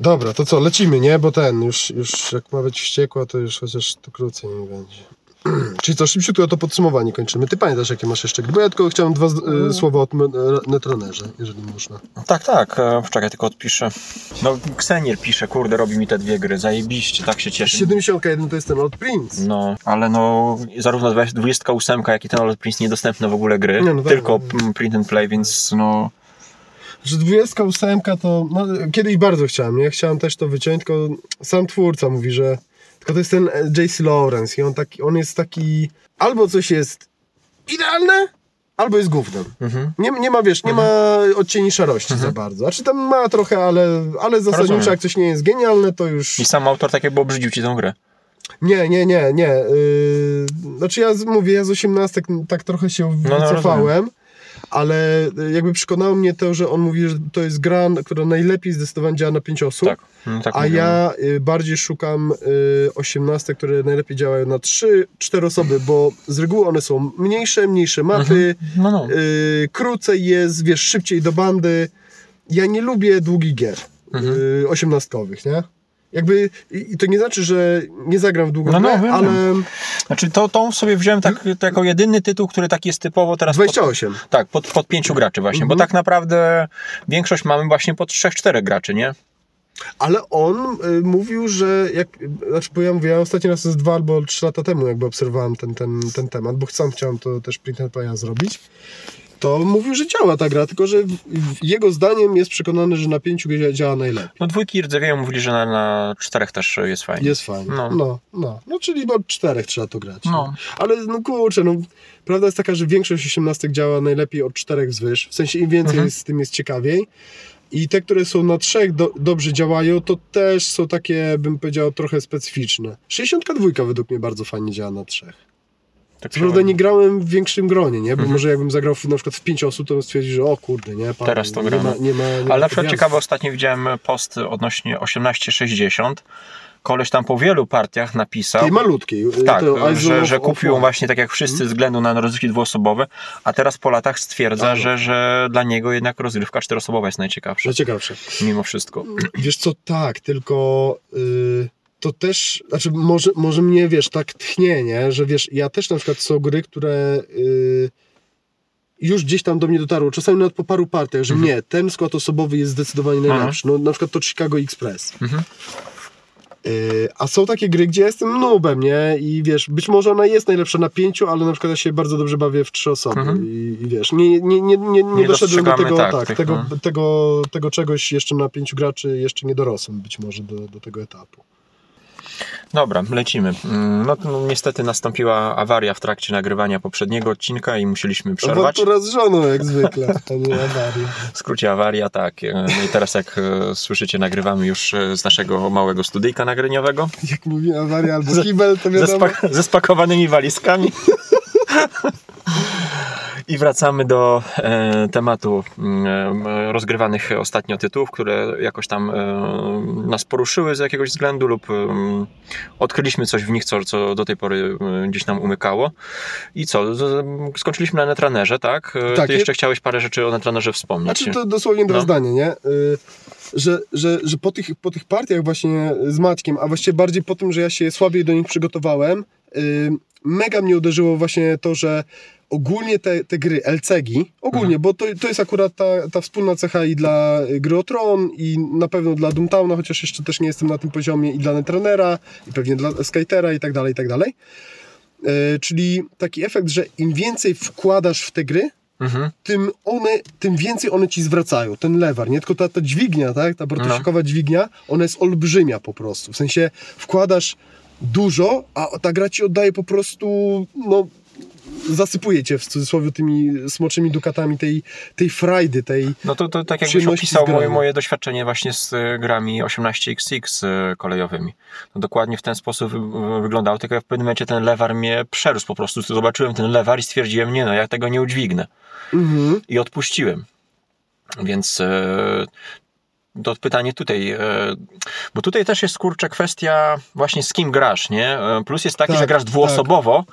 Dobra, to co, lecimy, nie? Bo ten, już, już jak ma być wściekła, to już chociaż to krócej nie będzie. Czyli co, szybciutko to podsumowanie kończymy. Ty pamiętasz, jakie masz jeszcze gry? Bo ja tylko chciałem dwa Mm. y, słowa o tym, e, Netronerze, jeżeli można. Tak, tak. e, Czekaj, tylko odpiszę. No, Ksenier pisze, kurde, robi mi te dwie gry. Zajebiście, tak się cieszę. 71 to jest ten od Prince. No, ale no, zarówno 28, jak i ten Old Prince niedostępne w ogóle gry, Nie, no tak, tylko no. mm, print and play, więc no... Że 28 to. No, kiedyś bardzo chciałem, nie? Chciałem też to wyciąć, tylko sam twórca mówi, że. Tylko to jest ten e, J.C. Lawrence i on, taki, on jest taki. Albo coś jest idealne, albo jest gównem. Mhm. Nie, nie ma, wiesz, nie ma odcieni szarości za bardzo. Znaczy tam ma trochę, ale, ale zasadniczo Rozumiem. jak coś nie jest genialne, to już... I sam autor tak jakby obrzydził ci tę grę. Nie, nie, nie, nie. Yy, znaczy ja z- mówię, ja z 18 tak trochę się no, wycofałem, ale y, jakby przekonało mnie to, że on mówi, że to jest gra, która najlepiej zdecydowanie działa na pięć osób. Tak. Mm, tak A mówią. ja y, bardziej szukam y, 18, które najlepiej działają na 3-4 osoby, bo z reguły one są mniejsze, mniejsze mapy, No, no. y, krócej jest, wiesz, szybciej do bandy. Ja nie lubię długich gier Mhm. y, osiemnastkowych, nie? Jakby, i to nie znaczy, że nie zagram w długą No, no, ale Znaczy to, tą sobie wziąłem tak, to jako jedyny tytuł, który tak jest typowo teraz pod, 28. tak, pod, pod pięciu graczy właśnie, bo tak naprawdę większość mamy właśnie pod trzech, czterech graczy, nie? Ale on y, mówił, że jak, znaczy, bo ja mówię, ja ostatni raz z dwa albo trzy lata temu jakby obserwowałem ten, ten, ten temat, bo sam chciałem to też print and playa zrobić, to mówił, że działa ta gra, tylko że w, w jego zdaniem jest przekonany, że na pięciu dzia- działa najlepiej. No dwójki rdzewieją mówili, że na, na czterech też jest fajnie. Jest fajnie. No. No. no, no. czyli od czterech trzeba to grać. No. Ale no kurczę, no, prawda jest taka, że większość osiemnastek działa najlepiej od czterech wzwyż. W sensie im więcej Mhm. jest, tym jest ciekawiej. I te, które są na trzech do, dobrze działają, to też są takie, bym powiedział, trochę specyficzne. 62 według mnie bardzo fajnie działa na trzech. Tak Co prawda nie grałem w większym gronie, nie? Bo Mhm. może jakbym zagrał w, na przykład w pięć osób, to bym stwierdził, że o kurde, nie? Pan, Teraz to nie gramy. ma, nie ma, nie ma Ale na przykład ciekawe, ostatnio widziałem post odnośnie 1860. Koleś tam po wielu partiach napisał, Tej malutkiej. y, tak, że, że kupił właśnie tak jak wszyscy ze względu na rozrywki dwuosobowe, a teraz po latach stwierdza, Tak. że, że dla niego jednak rozrywka czteroosobowa jest najciekawsza, Najciekawsze. mimo wszystko. Wiesz co, tak, tylko y, to też, znaczy może, może mnie, wiesz, tak tchnie, nie? Że wiesz, ja też na przykład są gry, które y, już gdzieś tam do mnie dotarło, czasami nawet po paru partiach, że nie, ten skład osobowy jest zdecydowanie najlepszy. No na przykład to Chicago Express. Mhm. Y, a są takie gry, gdzie ja jestem nubem, nie? I wiesz, być może ona jest najlepsza na pięciu, ale na przykład ja się bardzo dobrze bawię w trzy osoby. Mhm. I, I wiesz, nie, nie, nie, nie, nie, doszedłem do tego, tak, tak, tych, tego, no. tego, tego czegoś jeszcze na pięciu graczy, jeszcze nie dorosłem być może do, do tego etapu. Dobra, lecimy. Mm, No, to, niestety nastąpiła awaria w trakcie nagrywania poprzedniego odcinka i musieliśmy przerwać. Awantura z żoną jak zwykle, a nie awaria. W skrócie awaria, tak. E, No i teraz jak e, słyszycie, nagrywamy już e, z naszego małego studyjka nagraniowego. Jak mówi awaria albo kibel, to ze, wiadomo. spa- ze spakowanymi walizkami. I wracamy do e, tematu mm, e, rozgrywanych ostatnio tytułów, które jakoś tam e, nas poruszyły z jakiegoś względu lub e, odkryliśmy coś w nich, co, co do tej pory e, gdzieś nam umykało. I co? Z, skończyliśmy na Netrunnerze, tak? E, Tak, Ty je- jeszcze chciałeś parę rzeczy o Netrunnerze wspomnieć. Znaczy to dosłownie dwa No. zdania, nie? Y, Że, że, że po, tych, po tych partiach właśnie z Maćkiem, a właściwie bardziej po tym, że ja się słabiej do nich przygotowałem, y, mega mnie uderzyło właśnie to, że ogólnie te, te gry, LCG, ogólnie, bo to, to jest akurat ta, ta wspólna cecha i dla gry o Tron i na pewno dla Doomtowna, chociaż jeszcze też nie jestem na tym poziomie i dla Netrunnera i pewnie dla Skytera i tak dalej, i tak dalej. Y, Czyli taki efekt, że im więcej wkładasz w te gry, Mhm. tym one, tym więcej one ci zwracają, ten lewar, nie? Tylko ta, ta dźwignia, tak? Ta bartosikowa dźwignia, ona jest olbrzymia po prostu. W sensie wkładasz dużo, a ta gra ci oddaje po prostu, no, zasypuje cię w cudzysłowie tymi smoczymi dukatami tej, tej frajdy, tej... No to, to tak jakbyś opisał moje, moje doświadczenie właśnie z e, grami 18XX e, kolejowymi. No dokładnie w ten sposób wy- wyglądało, tylko ja w pewnym momencie ten lewar mnie przerósł po prostu. Zobaczyłem ten lewar i stwierdziłem, nie no, ja tego nie udźwignę. Mhm. I odpuściłem. Więc e, to pytanie tutaj, e, bo tutaj też jest kurczę kwestia właśnie z kim grasz, nie? E, Plus jest taki, Tak, że grasz dwuosobowo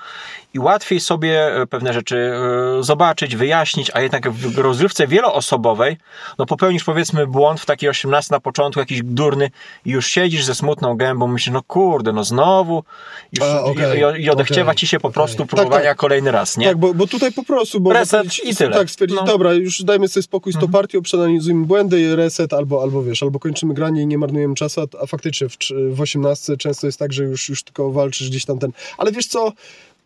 i łatwiej sobie e, pewne rzeczy zobaczyć, wyjaśnić, a jednak w rozrywce wieloosobowej, no popełnisz powiedzmy błąd w takiej 18 na początku, jakiś durny i już siedzisz ze smutną gębą, myślisz, no kurde, no znowu już, A, okej, i, i odechciewa okej, ci się po okej. prostu Tak, próbowania tak. kolejny raz, nie? Tak, bo, bo tutaj po prostu... Bo Reset i tyle. Tak, stwierdzić, No. Mhm. dobra, już dajmy sobie spokój z tą partią, przeanalizujmy błędy, reset, albo, albo wiesz, albo kończymy granie i nie marnujemy czasu, a, a faktycznie w, w 18 często jest tak, że już, już tylko walczysz gdzieś tam ten... Ale wiesz co,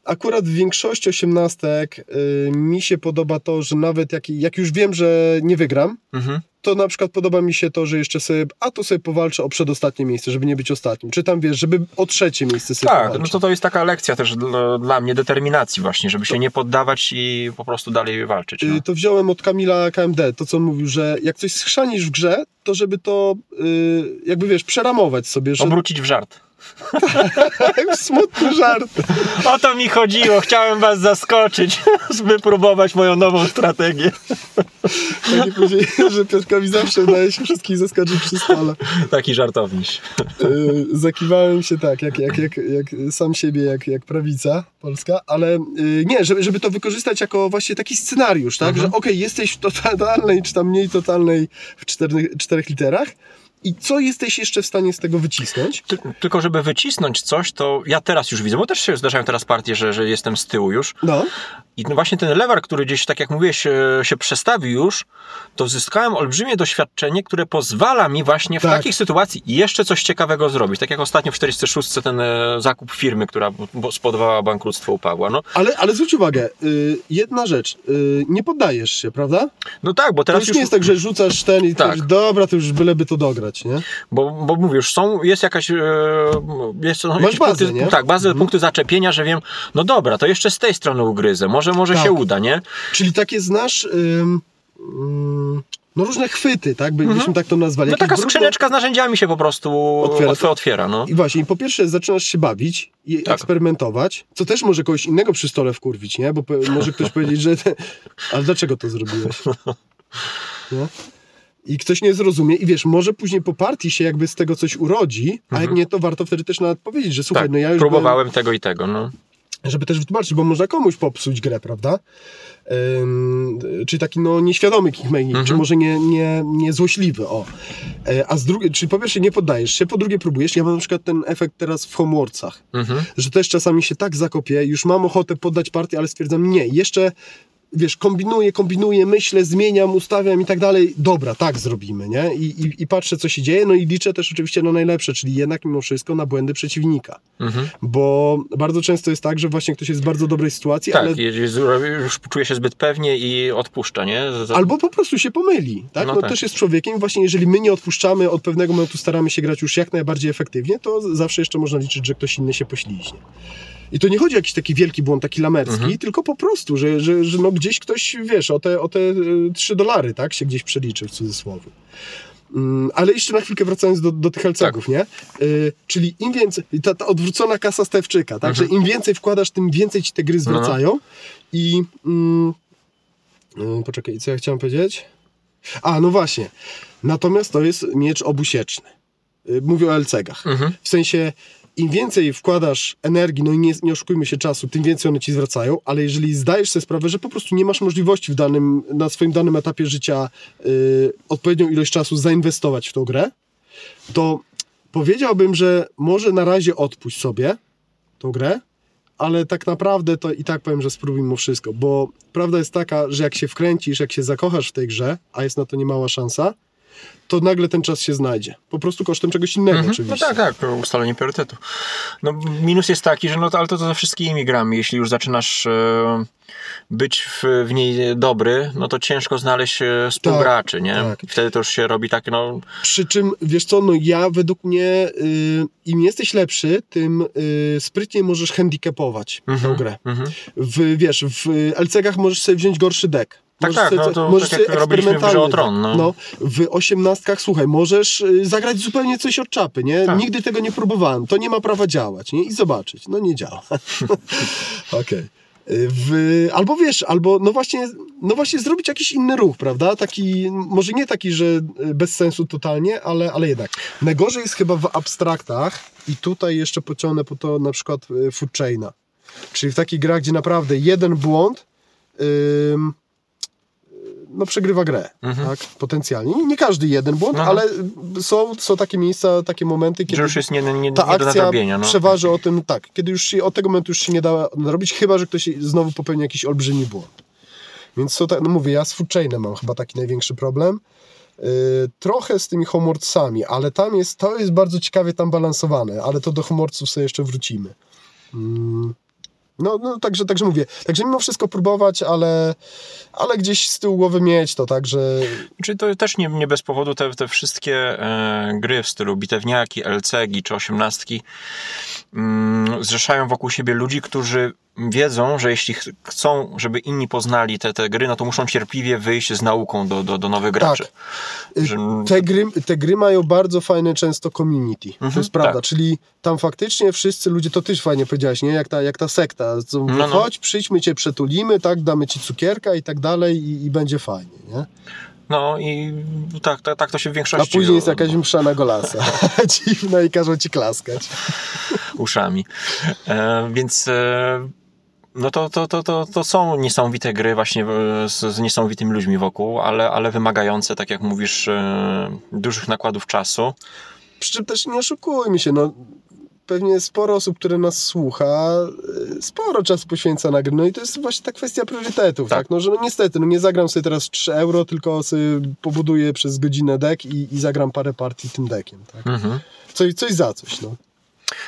akurat w większości osiemnastek y, mi się podoba to, że nawet jak, jak już wiem, że nie wygram, Mhm. to na przykład podoba mi się to, że jeszcze sobie, a to sobie powalczę o przedostatnie miejsce, żeby nie być ostatnim. Czy tam, wiesz, żeby o trzecie miejsce sobie Tak, no powalczyć. to to jest taka lekcja też dla, dla mnie determinacji właśnie, żeby się nie poddawać i po prostu dalej walczyć. No. Y, To wziąłem od Kamila KMD, to co on mówił, że jak coś schrzanisz w grze, to żeby to y, jakby wiesz, przeramować sobie, że Obrócić w żart. Smutny żart. O to mi chodziło, chciałem was zaskoczyć, wypróbować moją nową strategię. Taki powiedzieli, że Piotrkowi zawsze udaje się wszystkich zaskoczyć przy stole. Taki żartowniś. Yy, Zakiwałem się tak, jak, jak, jak, jak sam siebie, jak, jak prawica polska, ale yy, nie, żeby, żeby to wykorzystać jako właśnie taki scenariusz, tak, że okej, jesteś w totalnej, czy tam mniej totalnej w czterech, czterech literach i co jesteś jeszcze w stanie z tego wycisnąć? Ty, tylko żeby wycisnąć coś, to ja teraz już widzę, bo też się zdarzają teraz partie, że, że jestem z tyłu już. No, I no właśnie ten lewar, który gdzieś, tak jak mówiłeś, się, się przestawił już, to zyskałem olbrzymie doświadczenie, które pozwala mi właśnie w Tak. takiej sytuacji jeszcze coś ciekawego zrobić. Tak jak ostatnio w 46 ten e, zakup firmy, która spowodowała bankructwo u Pawła. No, ale, ale zwróć uwagę, yy, jedna rzecz, yy, nie poddajesz się, prawda? no tak, bo To teraz już już, nie jest tak, że rzucasz ten i Tak. tak. dobra, to już byleby to dograć, nie? bo, bo mówię, już są, jest jakaś, e, jest, no, jakieś bazę, punkty, nie? Tak, bazę, punkty zaczepienia, że wiem, no dobra, to jeszcze z tej strony ugryzę, może, może Tak. się uda, nie? Czyli takie znasz, ym, ym, no różne chwyty, tak, by, byśmy tak to nazwali. No taka skrzyneczka z narzędziami się po prostu Otwiera. otwiera, otwiera no. I właśnie, i po pierwsze zaczynasz się bawić i Tak. eksperymentować, co też może kogoś innego przy stole wkurwić, nie? Bo może ktoś powiedzieć, że ale dlaczego to zrobiłeś? Nie? I ktoś nie zrozumie i wiesz, może później po partii się jakby z tego coś urodzi, a jak nie, to warto wtedy też nawet powiedzieć, że słuchaj, Mhm. tak, no ja już próbowałem tego i tego, no. Żeby też wytłumaczyć, bo można komuś popsuć grę, prawda? Ym, czyli taki no nieświadomy kickmaking, Mhm. czy może nie, nie, nie złośliwy, o. E, a z drugiej, czyli po pierwsze nie poddajesz się, po drugie próbujesz. Ja mam na przykład ten efekt teraz w homeworksach, Mhm. że też czasami się tak zakopię, już mam ochotę poddać partię, ale stwierdzam nie, jeszcze wiesz, kombinuję, kombinuję, myślę, zmieniam, ustawiam i tak dalej. Dobra, tak zrobimy, nie? I, i, I patrzę, co się dzieje, no i liczę też oczywiście na najlepsze, czyli jednak mimo wszystko na błędy przeciwnika. Mhm. Bo bardzo często jest tak, że właśnie ktoś jest w bardzo dobrej sytuacji, Tak, ale już czuje się zbyt pewnie i odpuszcza, nie? Z- albo po prostu się pomyli, tak? No No, tak. też jest człowiekiem, właśnie jeżeli my nie odpuszczamy, od pewnego momentu staramy się grać już jak najbardziej efektywnie, to zawsze jeszcze można liczyć, że ktoś inny się pośliźnie. I to nie chodzi o jakiś taki wielki błąd, taki lamerski, Mhm. tylko po prostu, że, że, że no gdzieś ktoś, wiesz, o te, o te y, 3 dolary, tak, się gdzieś przeliczy w cudzysłowie. Mm, Ale jeszcze na chwilkę wracając do, do tych LCG-ów, nie? Y, czyli im więcej, ta, ta odwrócona kasa Stewczyka, tak? Że im więcej wkładasz, tym więcej ci te gry Mhm. zwracają. I mm, y, poczekaj, co ja chciałem powiedzieć? A, no właśnie. Natomiast to jest miecz obusieczny. Mówię o LCG-ach. Mhm. W sensie, im więcej wkładasz energii, no i nie, nie oszukujmy się czasu, tym więcej one ci zwracają, ale jeżeli zdajesz sobie sprawę, że po prostu nie masz możliwości w danym, na swoim danym etapie życia y, odpowiednią ilość czasu zainwestować w tą grę, to powiedziałbym, że może na razie odpuść sobie tą grę, ale tak naprawdę to i tak powiem, że spróbuj mimo wszystko, bo prawda jest taka, że jak się wkręcisz, jak się zakochasz w tej grze, a jest na to niemała szansa, to nagle ten czas się znajdzie. Po prostu kosztem czegoś innego Mhm. No oczywiście. tak, tak, ustalenie priorytetu. No, minus jest taki, że no to, ale to, ze wszystkimi grami, jeśli już zaczynasz e, być w, w niej dobry, no to ciężko znaleźć e, współgraczy, nie? tak. Wtedy to już się robi tak, no, Przy czym, wiesz co, no ja według mnie, y, im jesteś lepszy, tym y, sprytniej możesz handicapować tę grę. mhm. W, wiesz, w LCG-ach możesz sobie wziąć gorszy deck. Tak, Możesz tak, sobie- no to możesz tak jak robiliśmy o Tron, deck. no. w osiemnastkach, słuchaj, możesz y, zagrać zupełnie coś od czapy, nie? Tak. Nigdy tego nie próbowałem, to nie ma prawa działać, nie? I zobaczyć, no nie działa. Okej. Y, W, albo wiesz, albo no właśnie, no właśnie zrobić jakiś inny ruch, prawda? Taki, może nie taki, że y, bez sensu totalnie, ale, ale jednak. Najgorzej jest chyba w abstraktach i tutaj jeszcze pociągnę po to na przykład y, Food Chaina. Czyli w takich grach, gdzie naprawdę jeden błąd ym, no przegrywa grę, tak? Potencjalnie. Nie, każdy jeden błąd, Aha. ale są, są takie miejsca, takie momenty, kiedy że już jest nie, nie, nie ta do akcja. No. przeważy o tym, tak, kiedy już się, od tego momentu już się nie da nadrobić, chyba, że ktoś znowu popełni jakiś olbrzymi błąd. Więc to tak, no mówię, ja z Food Chainem mam chyba taki największy problem. Yy, trochę z tymi homorcami, ale tam jest, to jest bardzo ciekawie tam balansowane, ale to do homorców sobie jeszcze wrócimy. Mm. No, no także, także mówię, także mimo wszystko próbować, ale, ale gdzieś z tyłu głowy mieć to, tak, że Czyli to też nie, nie bez powodu te, te wszystkie e, gry w stylu bitewniaki, LCG czy osiemnastki mm, zrzeszają wokół siebie ludzi, którzy wiedzą, że jeśli ch- chcą, żeby inni poznali te, te gry, no to muszą cierpliwie wyjść z nauką do, do, do nowych graczy. Y, Że- Te gry, te gry mają bardzo fajne często community. to Mhm, jest prawda. tak. Czyli tam faktycznie wszyscy ludzie, to też fajnie powiedziałeś, nie? Jak ta, jak ta sekta. Co No, no. Chodź, przyjdźmy cię przetulimy, tak, damy ci cukierka i tak dalej i, i będzie fajnie, nie? No i tak, tak, tak to się w A większości później jest jakaś msza na golasa. Dziwna i każą ci klaskać. uszami. E, więc e, no to, to, to, to, to są niesamowite gry właśnie e, z, z niesamowitymi ludźmi wokół, ale, ale wymagające, tak jak mówisz, e, dużych nakładów czasu. Przy czym też nie oszukujmy się, no pewnie sporo osób, które nas słucha, y, sporo czasu poświęca na gry. No i to jest właśnie ta kwestia priorytetów, tak? Tak. No, że no niestety, no nie zagram sobie teraz 3 euro, tylko sobie pobuduję przez godzinę deck i, i zagram parę partii tym deckiem, tak? Mhm. Coś, coś za coś, no.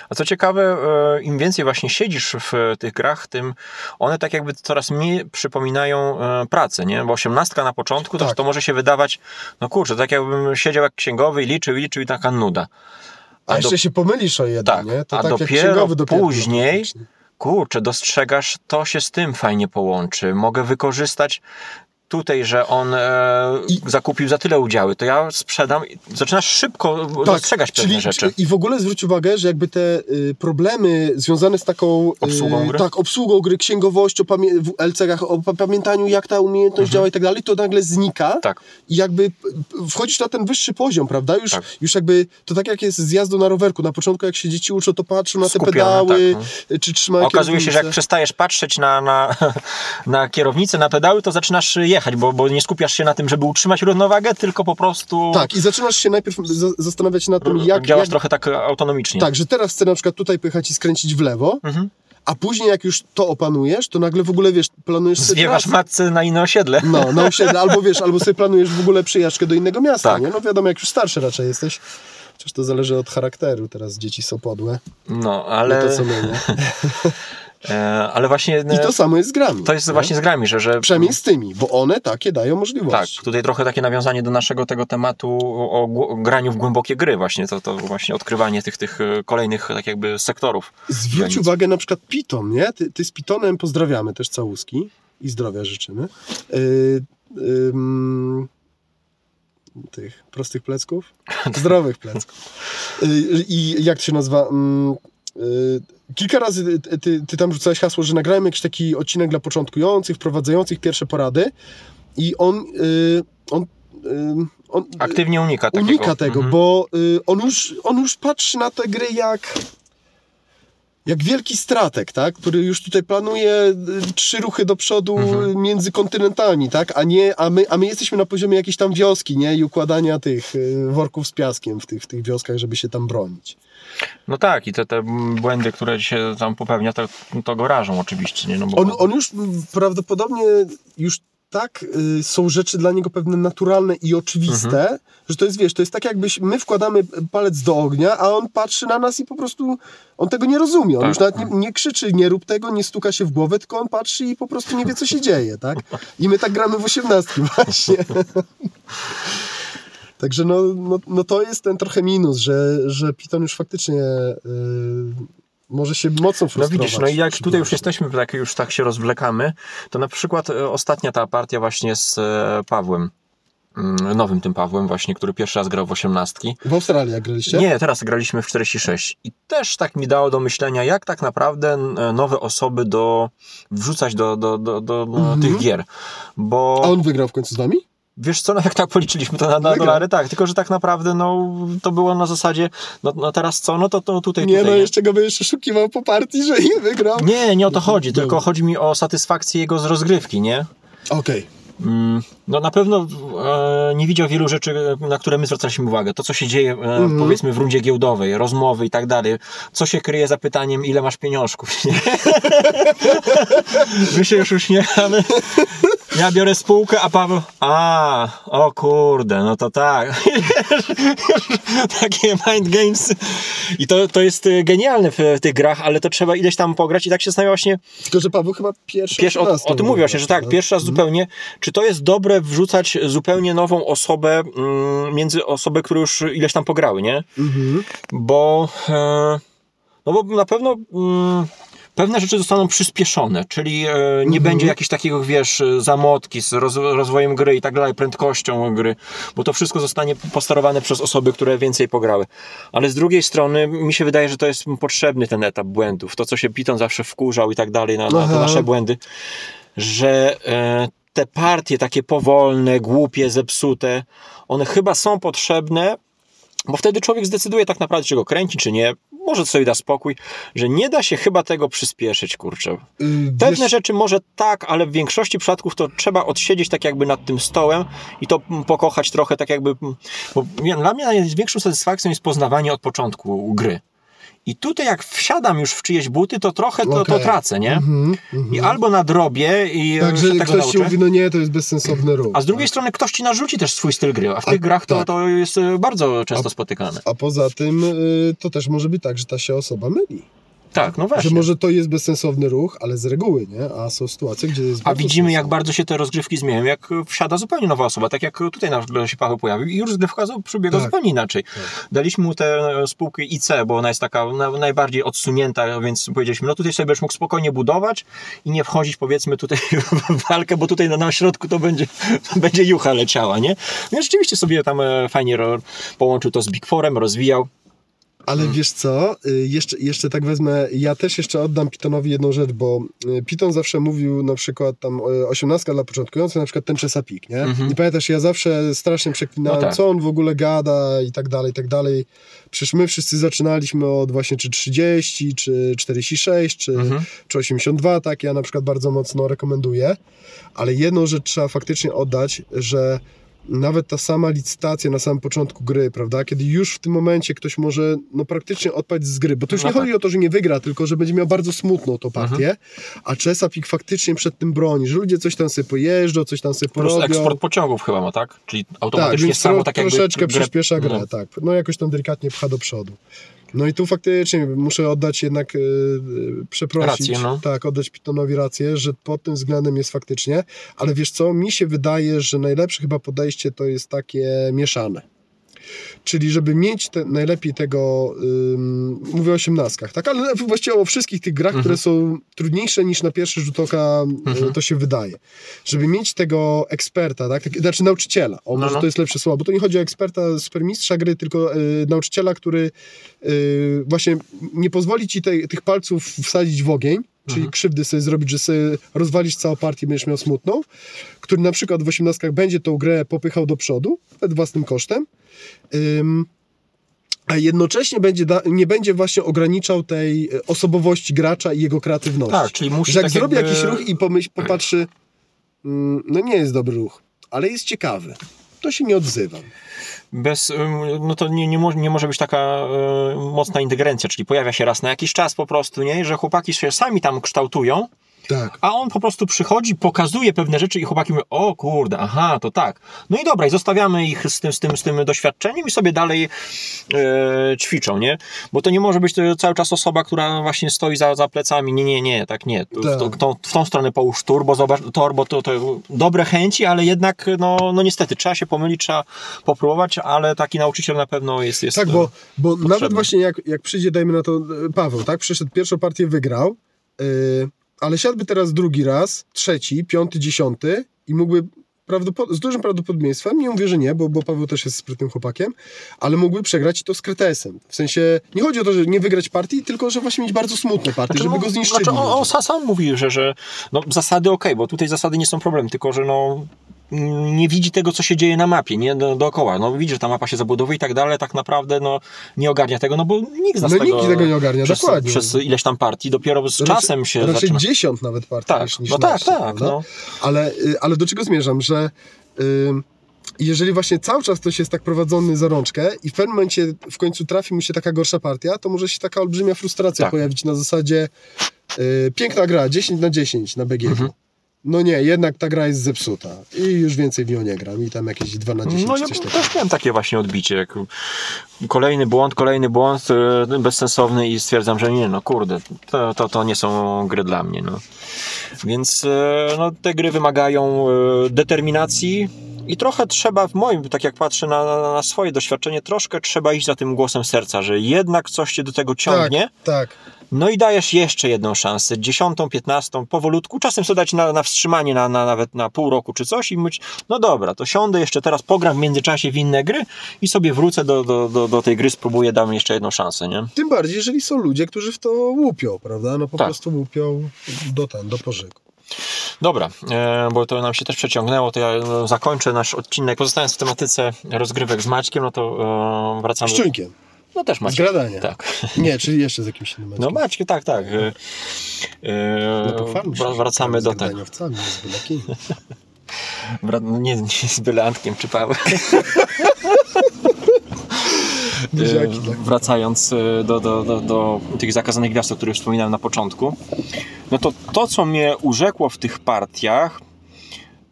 A co ciekawe, e, im więcej właśnie siedzisz w tych grach, tym one tak jakby coraz mniej przypominają e, pracę, nie? Bo osiemnastka na początku, to, Tak. to może się wydawać, no kurczę, tak jakbym siedział jak księgowy i liczył, i liczył i taka nuda. A, A jeszcze do- się pomylisz o jeden, Tak, nie? To a tak dopiero dopiero. później- kurczę, dostrzegasz, to się z tym fajnie połączy. Mogę wykorzystać tutaj, że on e, I- zakupił za tyle udziały, to ja sprzedam. i Zaczynasz szybko dostrzegać pewne czyli, rzeczy. I w ogóle zwróć uwagę, że jakby te y, problemy związane z taką Obsługą y, gry? Tak, obsługą gry, księgowością, pamię- w LCG-ach, o pa- pamiętaniu jak ta umiejętność działa i tak dalej, to nagle znika. Mhm. Tak. I jakby wchodzisz na ten wyższy poziom, prawda? Już, Tak. już jakby to tak jak jest z jazdą na rowerku. Na początku jak się dzieci uczą, to patrzą na te Skupione, pedały, tak, y, czy trzymają Okazuje się, że jak przestajesz patrzeć na, na, na kierownicę, na pedały, to zaczynasz jechać, bo, bo nie skupiasz się na tym, żeby utrzymać równowagę, tylko po prostu Tak, i zaczynasz się najpierw za- zastanawiać się nad tym, jak, działasz jak trochę tak autonomicznie. Tak, że teraz chcę na przykład tutaj pojechać i skręcić w lewo, Mhm. a później jak już to opanujesz, to nagle w ogóle wiesz, planujesz sobie Zwiewasz trasę. matce na inne osiedle. No, na osiedle, albo wiesz, albo sobie planujesz w ogóle przyjażdżkę do innego miasta, Tak. nie? No wiadomo, jak już starszy raczej jesteś. Chociaż to zależy od charakteru, teraz dzieci są podłe, No, ale... ale, to co my, nie? e, ale właśnie I to samo jest z grami. to jest nie? właśnie z grami, że, że Przynajmniej z tymi, bo one takie dają Tak, możliwości. tutaj trochę takie nawiązanie do naszego tego tematu o, graniu w głębokie gry właśnie, to, to właśnie odkrywanie tych, tych e, kolejnych tak jakby sektorów. Zwróć granic. uwagę na przykład Piton, nie? Ty, ty z Pitonem pozdrawiamy też całuski i zdrowia życzymy. Yy, ym, tych prostych plecków? Zdrowych plecków. Yy, I jak to się nazywa? Kilka razy ty, ty, ty tam rzucałeś hasło, że nagrałem jakiś taki odcinek dla początkujących, wprowadzających pierwsze porady i on, yy, on, yy, on Aktywnie unika unika tego, Mhm. bo y, on, już, on już patrzy na te gry jak jak wielki strateg, tak? który już tutaj planuje y, trzy ruchy do przodu Mhm. y, między kontynentami, tak? a, nie, a, my, a my jesteśmy na poziomie jakiejś tam wioski nie? i układania tych y, worków z piaskiem w tych, w tych wioskach, żeby się tam bronić. No tak, i te, te błędy, które się tam popełnia, to, to go rażą oczywiście. Nie? No bo, On, on już mm, prawdopodobnie już tak y, są rzeczy dla niego pewne naturalne i oczywiste, Mhm. że to jest, wiesz, to jest tak jakbyś my wkładamy palec do ognia, a on patrzy na nas i po prostu on tego nie rozumie. On Tak. już nawet nie, nie krzyczy, nie rób tego, nie stuka się w głowę, tylko on patrzy i po prostu nie wie, co się dzieje, tak? I my tak gramy w osiemnastki właśnie. Także no, no, no to jest ten trochę minus, że, że Piton już faktycznie y, może się mocno No frustrować. widzisz, no i jak tutaj już jesteśmy, tak, już tak się rozwlekamy, to na przykład e, ostatnia ta partia właśnie z e, Pawłem, mm, nowym tym Pawłem właśnie, który pierwszy raz grał w osiemnastki. W Australii jak graliście? Nie, teraz graliśmy w 46 i też tak mi dało do myślenia, jak tak naprawdę e, nowe osoby do wrzucać do, do, do, do Mhm. tych gier, bo... A on wygrał w końcu z wami? Wiesz co, no jak tak policzyliśmy to na, na dolary, tak, tylko że tak naprawdę no, to było na zasadzie, no, no teraz co, no to, to tutaj, Nie, tutaj. no jeszcze go by jeszcze szukiwał po partii, że nie wygrał. Nie, nie o to chodzi, Dobra. tylko chodzi mi o satysfakcję jego z rozgrywki, nie? Okej. Mm, No na pewno e, nie widział wielu rzeczy, na które my zwracaliśmy uwagę. To, co się dzieje, e, powiedzmy, w rundzie giełdowej, rozmowy i tak dalej. Co się kryje za pytaniem, ile masz pieniążków? My się już uśmiechamy. Ja biorę spółkę, a Paweł, a, o kurde, no to tak. Takie mind games. I to, to jest e, genialne w, w tych grach, ale to trzeba ileś tam pograć i tak się zastanawiam właśnie, Tylko, że Paweł chyba pierwszy Pierwszy, o, 18 o tym mówię właśnie, że tak, pierwszy raz zupełnie. Czy to jest dobre wrzucać zupełnie nową osobę mm, między osoby, które już ileś tam pograły, nie? Mhm. Bo e, No bo na pewno mm, pewne rzeczy zostaną przyspieszone, czyli e, nie Mhm. będzie jakichś takich, wiesz, zamotki z roz, rozwojem gry i tak dalej, prędkością gry, bo to wszystko zostanie posterowane przez osoby, które więcej pograły. Ale z drugiej strony mi się wydaje, że to jest potrzebny ten etap błędów. To, co się Piton zawsze wkurzał i tak dalej na, na te nasze błędy, że e, te partie takie powolne, głupie, zepsute, one chyba są potrzebne, bo wtedy człowiek zdecyduje tak naprawdę, czy go kręci, czy nie. Może sobie da spokój, że nie da się chyba tego przyspieszyć, kurczę. Y, Pewne wiesz- rzeczy może tak, ale w większości przypadków to trzeba odsiedzieć tak jakby nad tym stołem i to pokochać trochę tak jakby... Bo dla mnie największą satysfakcją jest poznawanie od początku gry. I tutaj jak wsiadam już w czyjeś buty, to trochę to, to Okej. tracę, nie? Mhm, mhm. I albo nadrobię i Także się tego ktoś ci mówi, no nie, to jest bezsensowny ruch. A z drugiej strony ktoś ci narzuci też swój styl gry, a w A- tych grach to, tak. to jest e, bardzo często spotykane. A poza tym y, to też może być tak, że ta się osoba myli. Tak, no Że właśnie. może to jest bezsensowny ruch, ale z reguły, nie? A są sytuacje, gdzie jest A widzimy, jak bardzo się te rozgrywki zmieniają, jak wsiada zupełnie nowa osoba, tak jak tutaj na się Paweł pojawił i już rozgrywka przebiega Tak. zupełnie inaczej. Daliśmy mu tę spółkę IC, bo ona jest taka na, najbardziej odsunięta, więc powiedzieliśmy, no tutaj sobie będziesz mógł spokojnie budować i nie wchodzić powiedzmy tutaj w walkę, bo tutaj na, środku to będzie, to będzie jucha leciała, nie? Więc rzeczywiście sobie tam e, fajnie połączył to z Big Forem, rozwijał. Ale Mhm. wiesz co, y, jeszcze, jeszcze tak wezmę, ja też jeszcze oddam Pythonowi jedną rzecz, bo y, Python zawsze mówił na przykład tam y, 18 dla początkujących, na przykład ten Chesapeake, nie? Mhm. I pamiętasz, ja zawsze strasznie przeklinałem, No tak. co on w ogóle gada i tak dalej, i tak dalej. Przecież my wszyscy zaczynaliśmy od właśnie czy 30, czy 46, czy, Mhm. czy 82, tak, ja na przykład bardzo mocno rekomenduję, ale jedną rzecz trzeba faktycznie oddać, że nawet ta sama licytacja na samym początku gry, prawda, kiedy już w tym momencie ktoś może no, praktycznie odpaść z gry, bo to już No nie tak. chodzi o to, że nie wygra, tylko że będzie miał bardzo smutną tą partię, Mhm. a Chesapeake faktycznie przed tym broni, że ludzie coś tam sobie pojeżdżą, coś tam sobie porobią. eksport pociągów chyba ma, tak? Czyli Tak, automatycznie więc samo tak jakby troszeczkę przyspiesza grę, no. tak. No jakoś tam delikatnie pcha do przodu. No i tu faktycznie muszę oddać jednak, yy, przeprosić, Rację, no. tak, oddać Pythonowi rację, że pod tym względem jest faktycznie, ale wiesz co, mi się wydaje, że najlepsze chyba podejście to jest takie mieszane. Czyli żeby mieć te, najlepiej tego, ym, mówię o osiemnastkach, tak? Ale właściwie o wszystkich tych grach, Mhm. które są trudniejsze niż na pierwszy rzut oka, y, Mhm. to się wydaje. Żeby mieć tego eksperta, tak? tak znaczy nauczyciela, o No, może no. to jest lepsze słowo, bo to nie chodzi o eksperta, supermistrza gry, tylko y, nauczyciela, który y, właśnie nie pozwoli ci tej- tych palców wsadzić w ogień, czyli Mhm. krzywdy sobie zrobić, że sobie rozwalisz całą partię będziesz miał smutną, który na przykład w osiemnastkach będzie tą grę popychał do przodu, nawet własnym kosztem, a jednocześnie będzie da, nie będzie właśnie ograniczał tej e, osobowości gracza i jego kreatywności. Tak, czyli musi że jak tak zrobi jakby- jakiś ruch i pomyśl, popatrzy, mm, no nie jest dobry ruch, ale jest ciekawy, to się nie odzywam. bez, no to nie, nie, może, nie może być taka y, mocna ingerencja, czyli pojawia się raz na jakiś czas po prostu, nie? że chłopaki się sami tam kształtują, Tak. a on po prostu przychodzi, pokazuje pewne rzeczy i chłopaki mówią, o kurde, aha, to tak. No i dobra, i zostawiamy ich z tym, z tym, z tym doświadczeniem i sobie dalej e, ćwiczą, nie? Bo to nie może być to cały czas osoba, która właśnie stoi za, za plecami, nie, nie, nie, tak nie. W, Tak. to, tą, w tą stronę połóż turbo, zobacz, torbo, to, to dobre chęci, ale jednak, no, no niestety, trzeba się pomylić, trzeba popróbować, ale taki nauczyciel na pewno jest, jest Tak, e, bo, bo nawet potrzebny. właśnie jak, jak przyjdzie, dajmy na to, e, Paweł, tak, przyszedł pierwszą partię, wygrał, yy, ale siadłby teraz drugi raz, trzeci, piąty, dziesiąty i mógłby z dużym prawdopodobieństwem, nie mówię, że nie, bo, bo Paweł też jest sprytnym chłopakiem, ale mógłby przegrać i to z kretesem. W sensie, nie chodzi o to, że nie wygrać partii, tylko że właśnie mieć bardzo smutne partie, żeby no, go zniszczyli. Znaczy, on, on sam, mówi, że, że no, zasady okej, bo tutaj zasady nie są problem, tylko że no, nie widzi tego, co się dzieje na mapie, nie do, dookoła. No, widzi, że ta mapa się zabudowuje i tak dalej, tak naprawdę no, nie ogarnia tego, no bo nikt z nas No tego, nikt tego nie ogarnia, przez, dokładnie. przez ileś tam partii, dopiero z Raczej- czasem się raczej zaczyna. dziesiąt nawet partii Tak, niż, niż no tak, tak, prawda? no. Ale, y, ale do czego zmierzam, że ym, jeżeli właśnie cały czas ktoś jest tak prowadzony za rączkę i w pewnym momencie w końcu trafi mu się taka gorsza partia, to może się taka olbrzymia frustracja Tak. pojawić na zasadzie y, piękna gra, 10 na 10 na BG. Mhm. No nie, jednak ta gra jest zepsuta i już więcej w nią nie gram i tam jakieś 2 na 10 No ja też miałem takie właśnie odbicie, jak kolejny błąd, kolejny błąd e, bezsensowny i stwierdzam, że nie, no kurde, to, to, to nie są gry dla mnie, no. Więc e, no, te gry wymagają e, determinacji I trochę trzeba, w moim, tak jak patrzę na, na, na swoje doświadczenie, troszkę trzeba iść za tym głosem serca, że jednak coś cię do tego ciągnie. Tak, tak. No i dajesz jeszcze jedną szansę, dziesiątą, piętnastą, powolutku, czasem sobie dać na, na wstrzymanie, na, na, nawet na pół roku czy coś i mówić, no dobra, to siądę jeszcze teraz, pogram w międzyczasie w inne gry i sobie wrócę do, do, do, do tej gry, spróbuję, dam jeszcze jedną szansę, nie? Tym bardziej, jeżeli są ludzie, którzy w to łupią, prawda? No po Tak. prostu łupią do ten, do pożygu. Dobra, e, bo to nam się też przeciągnęło, to ja e, zakończę nasz odcinek. Pozostając w tematyce rozgrywek z Maćkiem, no to e, wracamy. Szczuńkiem. No też Maciek. gradania. Tak. Nie, czyli jeszcze z jakimś innym No. Maćkiem, tak, tak. E, No wracamy do tego. gradaniowcami, z no nie, nie z byle Antkiem czy Pawłem. Tak. Wracając e, do, do, do, do tych zakazanych gwiazd, o których wspominałem na początku, no to to, co mnie urzekło w tych partiach,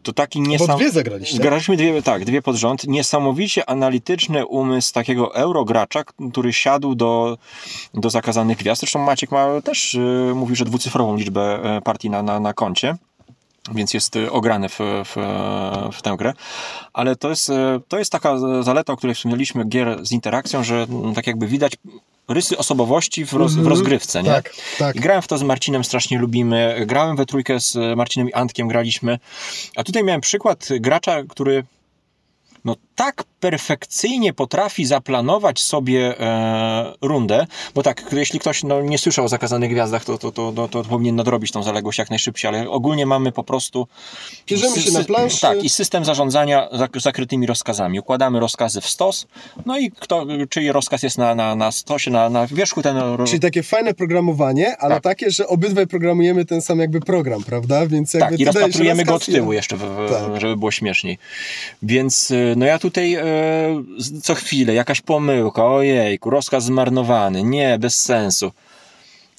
to taki Bo niesam... dwie zagraliście. Graliśmy dwie, tak, dwie pod rząd. Niesamowicie analityczny umysł takiego eurogracza, który siadł do, do zakazanych gwiazd. Zresztą Maciek ma też y, mówił, że dwucyfrową liczbę e, partii na, na, na koncie. Więc jest y, ograny w, w, w tę grę. Ale to jest, y, to jest taka zaleta, o której wspomnieliśmy, gier z interakcją, że mm, tak jakby widać rysy osobowości w, roz, w Mhm. rozgrywce, nie? Tak, tak. I grałem w to z Marcinem, strasznie lubimy. Grałem we trójkę z Marcinem i Antkiem, graliśmy. A tutaj miałem przykład gracza, który no tak perfekcyjnie potrafi zaplanować sobie e, rundę, bo tak, jeśli ktoś no, nie słyszał o zakazanych gwiazdach, to, to, to, to, to powinien nadrobić tą zaległość jak najszybciej, ale ogólnie mamy po prostu Bierzemy się na planszy. tak, i system zarządzania zak- zakrytymi rozkazami. Układamy rozkazy w stos, no i kto, czyj rozkaz jest na, na, na stosie, na, na wierzchu, ten Czyli takie fajne programowanie, ale Tak. takie, że obydwaj programujemy ten sam jakby program, prawda? Więc jakby Tak, i rozpatrujemy go od tyłu jeszcze, w, w, Tak. żeby było śmieszniej. Więc y, no ja tutaj e, co chwilę jakaś pomyłka, ojejku, rozkaz zmarnowany, nie, bez sensu.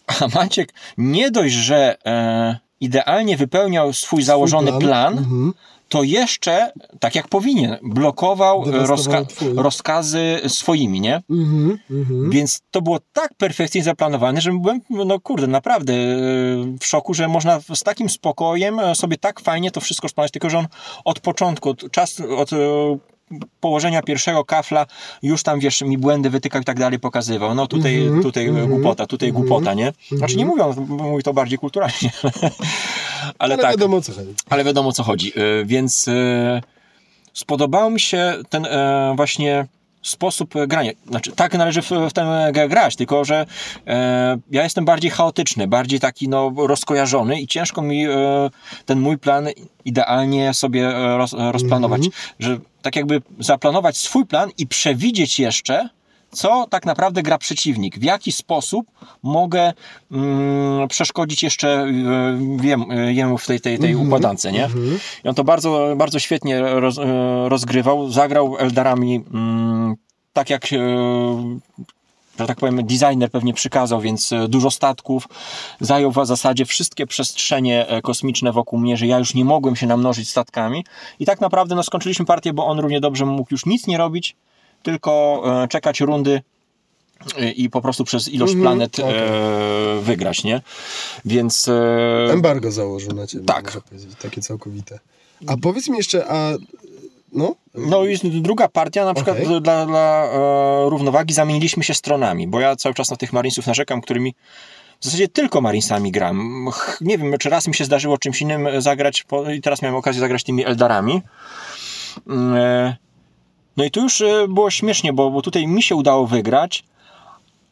A Maciek nie dość, że e, idealnie wypełniał swój założony plan. plan, Mhm. to jeszcze, tak jak powinien, blokował e, rozka- rozkazy swoimi, nie? Mhm, mhm. Więc to było tak perfekcyjnie zaplanowane, że byłem, no kurde, naprawdę e, w szoku, że można z takim spokojem e, sobie tak fajnie to wszystko szpanować, tylko że on od początku, od, czas, od e, położenia pierwszego kafla już tam, wiesz, mi błędy wytykał i tak dalej pokazywał. No tutaj, Mhm, tutaj mhm, głupota, tutaj mhm, głupota, nie? Znaczy nie mówią, mówi to bardziej kulturalnie, ale, Ale tak. wiadomo co chodzi. Ale wiadomo o co chodzi. Y, Więc y, spodobał mi się ten e, właśnie sposób e, grania. Znaczy, tak należy w, w tę grę grać, tylko że e, ja jestem bardziej chaotyczny, bardziej taki no, rozkojarzony i ciężko mi e, ten mój plan idealnie sobie e, roz, e, rozplanować. Że tak jakby zaplanować swój plan i przewidzieć jeszcze, co tak naprawdę gra przeciwnik, w jaki sposób mogę mm, przeszkodzić jeszcze e, wiem, e, jemu w tej, tej, tej układance, nie? I on to bardzo, bardzo świetnie roz, e, rozgrywał, zagrał Eldarami mm, tak jak że tak powiem, designer pewnie przykazał, więc dużo statków, zajął w zasadzie wszystkie przestrzenie kosmiczne wokół mnie, że ja już nie mogłem się namnożyć statkami. I tak naprawdę no, skończyliśmy partię, bo on równie dobrze mógł już nic nie robić, tylko e, czekać rundy i po prostu przez ilość Mhm, planet okej. e, wygrać, nie? Więc... E, Embargo założył na ciebie, Tak. takie całkowite. A powiedz mi jeszcze, a no? No i jest druga partia, na przykład Okej. dla, dla e, równowagi zamieniliśmy się stronami, bo ja cały czas na tych Marinesów narzekam, którymi w zasadzie tylko Marinesami gram. Nie wiem, czy raz mi się zdarzyło czymś innym zagrać po, i teraz miałem okazję zagrać tymi Eldarami. Mm, E, no i tu już e, było śmiesznie, bo, bo tutaj mi się udało wygrać,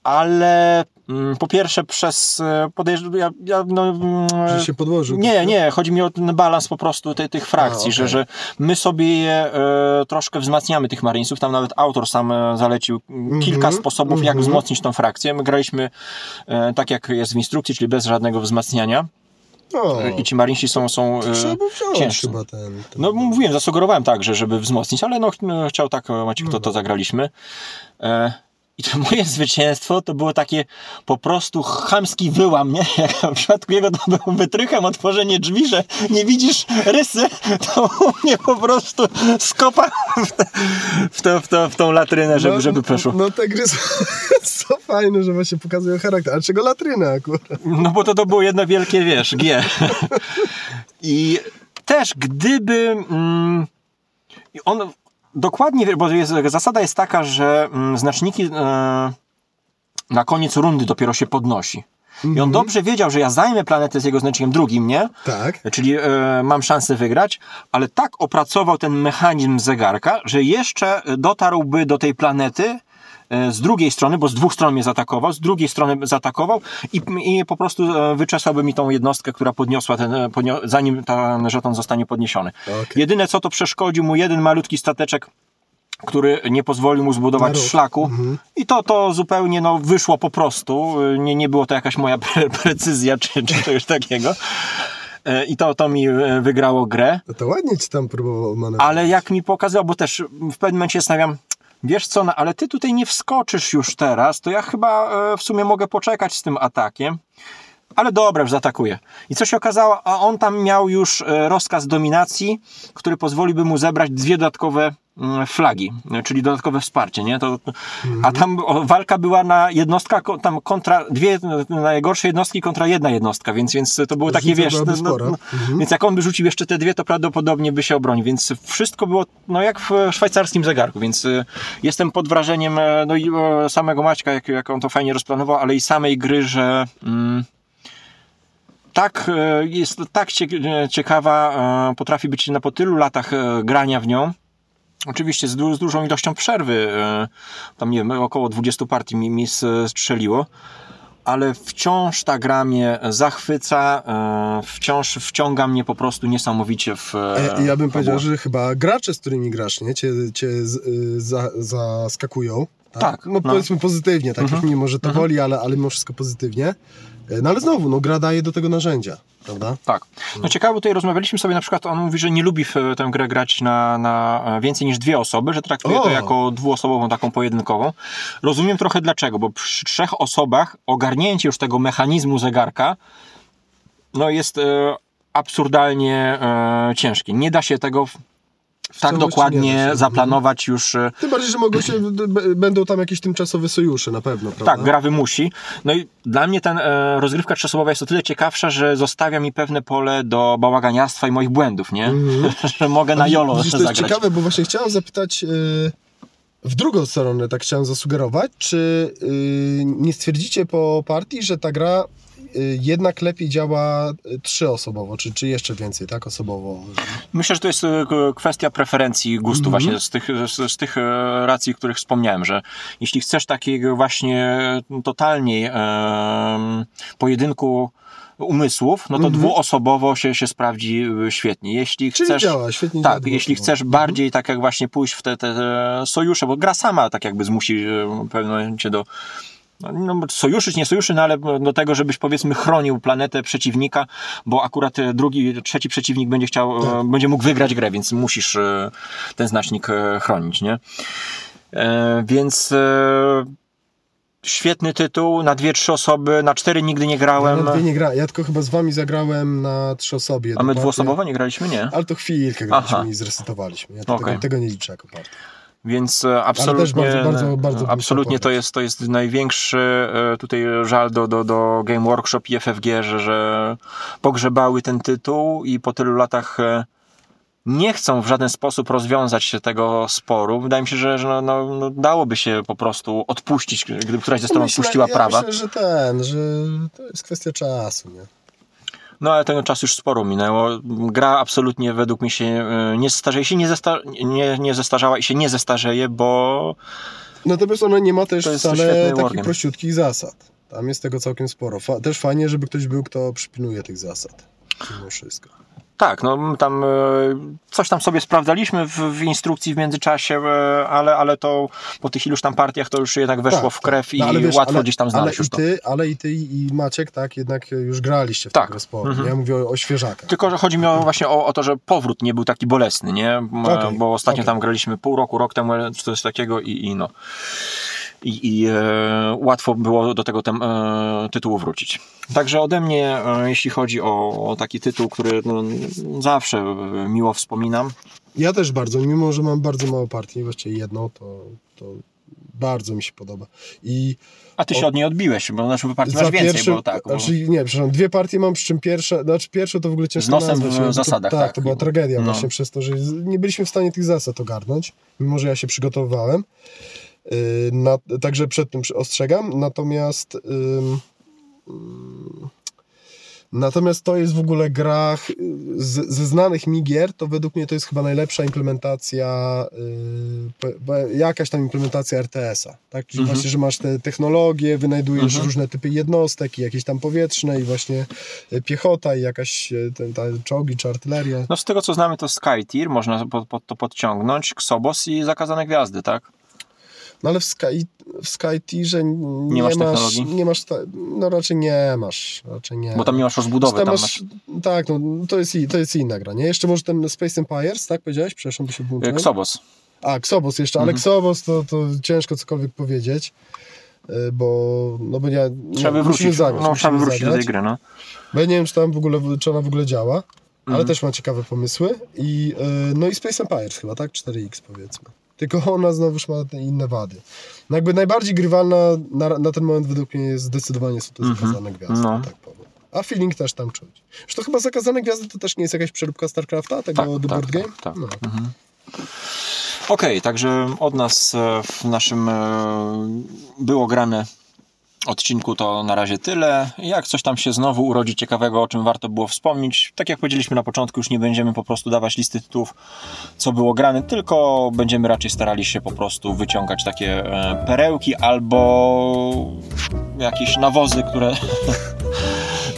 ale mm, po pierwsze przez e, podejrzewam, ja, ja no, mm, Że się podłożył. nie, nie, chodzi mi o ten balans po prostu tej, tych frakcji, A, okej. że, że my sobie je e, troszkę wzmacniamy tych Marinesów, tam nawet autor sam e, zalecił Mhm, kilka sposobów, jak wzmocnić tą frakcję. My graliśmy e, tak, jak jest w instrukcji, czyli bez żadnego wzmacniania O, E, i ci Marinesi są, są e, trzeba chyba ten... ten No mówiłem, zasugerowałem tak, że żeby wzmocnić, ale no, no chciał tak, e, Maciek, to, to zagraliśmy. E, I to moje zwycięstwo to było takie po prostu chamski wyłam, nie? Jak w przypadku jego to było wytrychem otworzenie drzwi, że nie widzisz rysy, to u mnie po prostu skopa w, te, w, to, w, to, w tą latrynę, żeby, no, żeby przeszło. No te gry są, są fajne, że właśnie pokazują charakter. A czego latryna akurat? No bo to, to było jedno wielkie, wiesz, G. I też gdyby... Mm, on dokładnie, bo jest, zasada jest taka, że mm, znaczniki e, na koniec rundy dopiero się podnosi. I on dobrze wiedział, że ja zajmę planetę z jego znacznikiem drugim, nie? Tak. Czyli e, mam szansę wygrać, ale tak opracował ten mechanizm zegarka, że jeszcze dotarłby do tej planety z drugiej strony, bo z dwóch stron mnie zaatakował, z drugiej strony zaatakował i, i po prostu e, wyczesałby mi tą jednostkę, która podniosła ten, e, podnio, zanim ten żeton zostanie podniesiony. Okej. Jedyne co to przeszkodził mu jeden malutki stateczek, który nie pozwolił mu zbudować szlaku i to, to zupełnie no, wyszło po prostu, nie, nie było to jakaś moja pre precyzja czy, czy czegoś takiego. E, I to, to mi e, wygrało grę. No to ładnie ci tam próbował manewrować. Ale jak mi pokazał, bo też w pewnym momencie zastanawiam, wiesz co, no, ale ty tutaj nie wskoczysz już teraz, to ja chyba e, w sumie mogę poczekać z tym atakiem. Ale dobra, już zaatakuję. I co się okazało, a on tam miał już e, rozkaz dominacji, który pozwoliłby mu zebrać dwie dodatkowe flagi, e, czyli dodatkowe wsparcie, nie? To, A tam walka była na jednostka, tam kontra, dwie najgorsze jednostki kontra jedna jednostka, więc, więc to było takie, wiesz, no, no, no, więc jak on by rzucił jeszcze te dwie, to prawdopodobnie by się obronił, więc wszystko było no, jak w szwajcarskim zegarku, więc y, jestem pod wrażeniem e, no, i e, samego Maćka, jak, jak on to fajnie rozplanował, ale i samej gry, że mm, tak, e, jest tak cie- ciekawa, potrafi być na po tylu latach grania w nią, Oczywiście z, du- z dużą ilością przerwy, e, tam nie wiem, około 20 partii mi, mi strzeliło, ale wciąż ta gra mnie zachwyca, e, wciąż wciąga mnie po prostu niesamowicie w e, Ja bym powiedział, że chyba gracze, z którymi grasz, nie? Cię, cię y, za, zaskakują. Tak, No, no. powiedzmy pozytywnie, tak Mhm. mimo że to woli, ale, ale mimo wszystko pozytywnie. E, No ale znowu, no gra daje do tego narzędzia, prawda? Tak. No ciekawe, tutaj rozmawialiśmy sobie na przykład, on mówi, że nie lubi w tę grę grać na, na więcej niż dwie osoby, że traktuje to O! jako dwuosobową, taką pojedynkową. Rozumiem trochę dlaczego, bo przy trzech osobach ogarnięcie już tego mechanizmu zegarka no jest e, absurdalnie e, ciężkie. Nie da się tego tak dokładnie zaplanować już e, Tym bardziej, że mogą się, będą tam jakieś tymczasowe sojusze na pewno, prawda? Tak, gra wymusi. No i dla mnie ten e, rozgrywka trzyosobowa jest o tyle ciekawsza, że zostawia mi pewne pole do bałaganiarstwa i moich błędów, nie? że mogę na jolo. Widzisz, to jest zagrać. ciekawe, bo właśnie chciałem zapytać y, w drugą stronę, tak chciałem zasugerować, czy y, nie stwierdzicie po partii, że ta gra jednak lepiej działa y, trzyosobowo, czy, czy jeszcze więcej, tak, osobowo? Myślę, że to jest k- kwestia preferencji gustu Mhm. właśnie z tych, z, z tych racji, o których wspomniałem, że jeśli chcesz takiego właśnie totalnie pojedynku umysłów, no to dwuosobowo się, się sprawdzi świetnie. Jeśli Mhm. Czyli chcesz... działa, świetnie działa Tak, jeśli chcesz bardziej tak jak właśnie pójść w te, te, te sojusze, bo gra sama tak jakby zmusi e, momencie do no, no, sojuszy czy nie sojuszy, no ale do tego, żebyś powiedzmy chronił planetę przeciwnika, bo akurat e, drugi, trzeci przeciwnik będzie chciał, e, Tak. będzie mógł wygrać grę, więc musisz e, ten znacznik chronić, nie? Więc świetny tytuł, na dwie, trzy osoby, na cztery nigdy nie Ja grałem. na dwie nie gra. Ja tylko chyba z wami zagrałem na trzy osoby. A my dwuosobowo nie graliśmy? Nie. Ale to chwilkę graliśmy Aha. i zresetowaliśmy. Ja Okej. tego, tego nie liczę jako partię. Więc e, absolutnie, bardzo, bardzo, bardzo absolutnie to jest, to jest największy e, tutaj żal do, do, do Game Workshop i FFG, że, że pogrzebały ten tytuł i po tylu latach e, nie chcą w żaden sposób rozwiązać się tego sporu. Wydaje mi się, że, że no, no, no, dałoby się po prostu odpuścić, gdyby któraś ze stron odpuściła ja prawa. myślę, że ten, że to jest kwestia czasu, nie? No ale tego czasu już sporo minęło. Gra absolutnie według mnie się e, nie starzeje, się nie, zesta, nie, nie zestarzała i się nie zestarzeje, bo Natomiast ona nie ma też wcale takich prościutkich zasad. Tam jest tego całkiem sporo. Fa- też fajnie, żeby ktoś był, kto przypilnuje tych zasad. Mimo wszystko. Tak, no tam e, coś tam sobie sprawdzaliśmy w, w instrukcji w międzyczasie, e, ale, ale to po tych iluś tam partiach to już jednak weszło Tak, w krew tak. i No, ale wiesz, łatwo ale- gdzieś tam znaleźć ale i to. ty, Ale i ty i Maciek, tak, jednak już graliście w Tak. tego sporo. Mhm. Ja mówię o, o świeżakach. Tylko, że chodzi mi o, właśnie o, o to, że powrót nie był taki bolesny, nie? Okej, Bo ostatnio okej. tam graliśmy pół roku, rok temu, czy coś takiego i, i no. I, i e, łatwo było do tego tem, e, tytułu wrócić. Także ode mnie, e, jeśli chodzi o, o taki tytuł, który no, zawsze miło wspominam, Ja też bardzo, mimo że mam bardzo mało partii, właściwie jedną, to, to Bardzo mi się podoba. I A ty się od niej odbiłeś, bo na partii masz więcej, bo tak. Bo... Znaczy, nie, przepraszam, dwie partie mam, przy czym pierwsza, znaczy pierwsze to w ogóle ciężko Z nosem nazwać, w to- zasadach, tak, tak. to była tragedia No. właśnie przez to, że nie byliśmy w stanie tych zasad ogarnąć, mimo że ja się przygotowywałem. Yy, na, także przed tym ostrzegam, natomiast natomiast to jest w ogóle gra z, ze znanych mi gier, to według mnie to jest chyba najlepsza implementacja yy, jakaś tam implementacja RTS-a, tak? Czyli Mhm. właśnie, że masz te technologie, wynajdujesz Mhm. różne typy jednostek i jakieś tam powietrzne i właśnie y, piechota i jakaś y, ten, ta, czołgi czy artyleria. No z tego co znamy to Skytier, można pod, pod, to podciągnąć, Xobos i Zakazane Gwiazdy, tak? No ale w, Sky, w SkyTierze nie, Nie masz masz, technologii? nie masz, no raczej nie masz, raczej nie. Bo tam nie masz rozbudowy, Tam tam masz, masz Tak, no to jest, i- to jest inna gra, nie? Jeszcze może ten Space Empires, tak powiedziałeś? Przepraszam, bo się e, włączyłem. Xobos. A, Xobos jeszcze, ale Mhm. Xobos to, to ciężko cokolwiek powiedzieć, y, bo, no bo nie, Trzeba by musimy wrócić, zagrać, no, trzeba by wrócić do tej zagrać. gry, no. Bo ja nie wiem, czy tam w ogóle, czy ona w ogóle działa, ale Mhm. też ma ciekawe pomysły. I, y, no i Space Empires chyba, tak? 4X powiedzmy. Tylko ona znowuż ma te inne wady. No jakby najbardziej grywalna na, na ten moment według mnie jest zdecydowanie są to Mhm. zakazane gwiazdy, No. tak powiem. A feeling też tam czuć. Że to chyba zakazane gwiazdy to też nie jest jakaś przeróbka StarCrafta, tego Tak, The tak, Board Game? tak, tak. No. Okej, także od nas e, w naszym e, było grane odcinku to na razie tyle. Jak coś tam się znowu urodzi ciekawego, o czym warto było wspomnieć, tak jak powiedzieliśmy na początku, już nie będziemy po prostu dawać listy tytułów, co było grane, tylko będziemy raczej starali się po prostu wyciągać takie e, perełki albo jakieś nawozy, które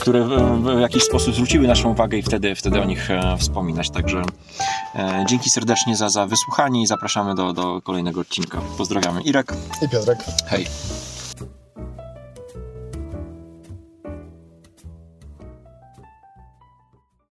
które w, jakiś sposób zwróciły naszą uwagę i wtedy, wtedy o nich e, wspominać. Także e, dzięki serdecznie za, za wysłuchanie i zapraszamy do, do kolejnego odcinka. Pozdrawiamy. Irek, I Piotrek. hej.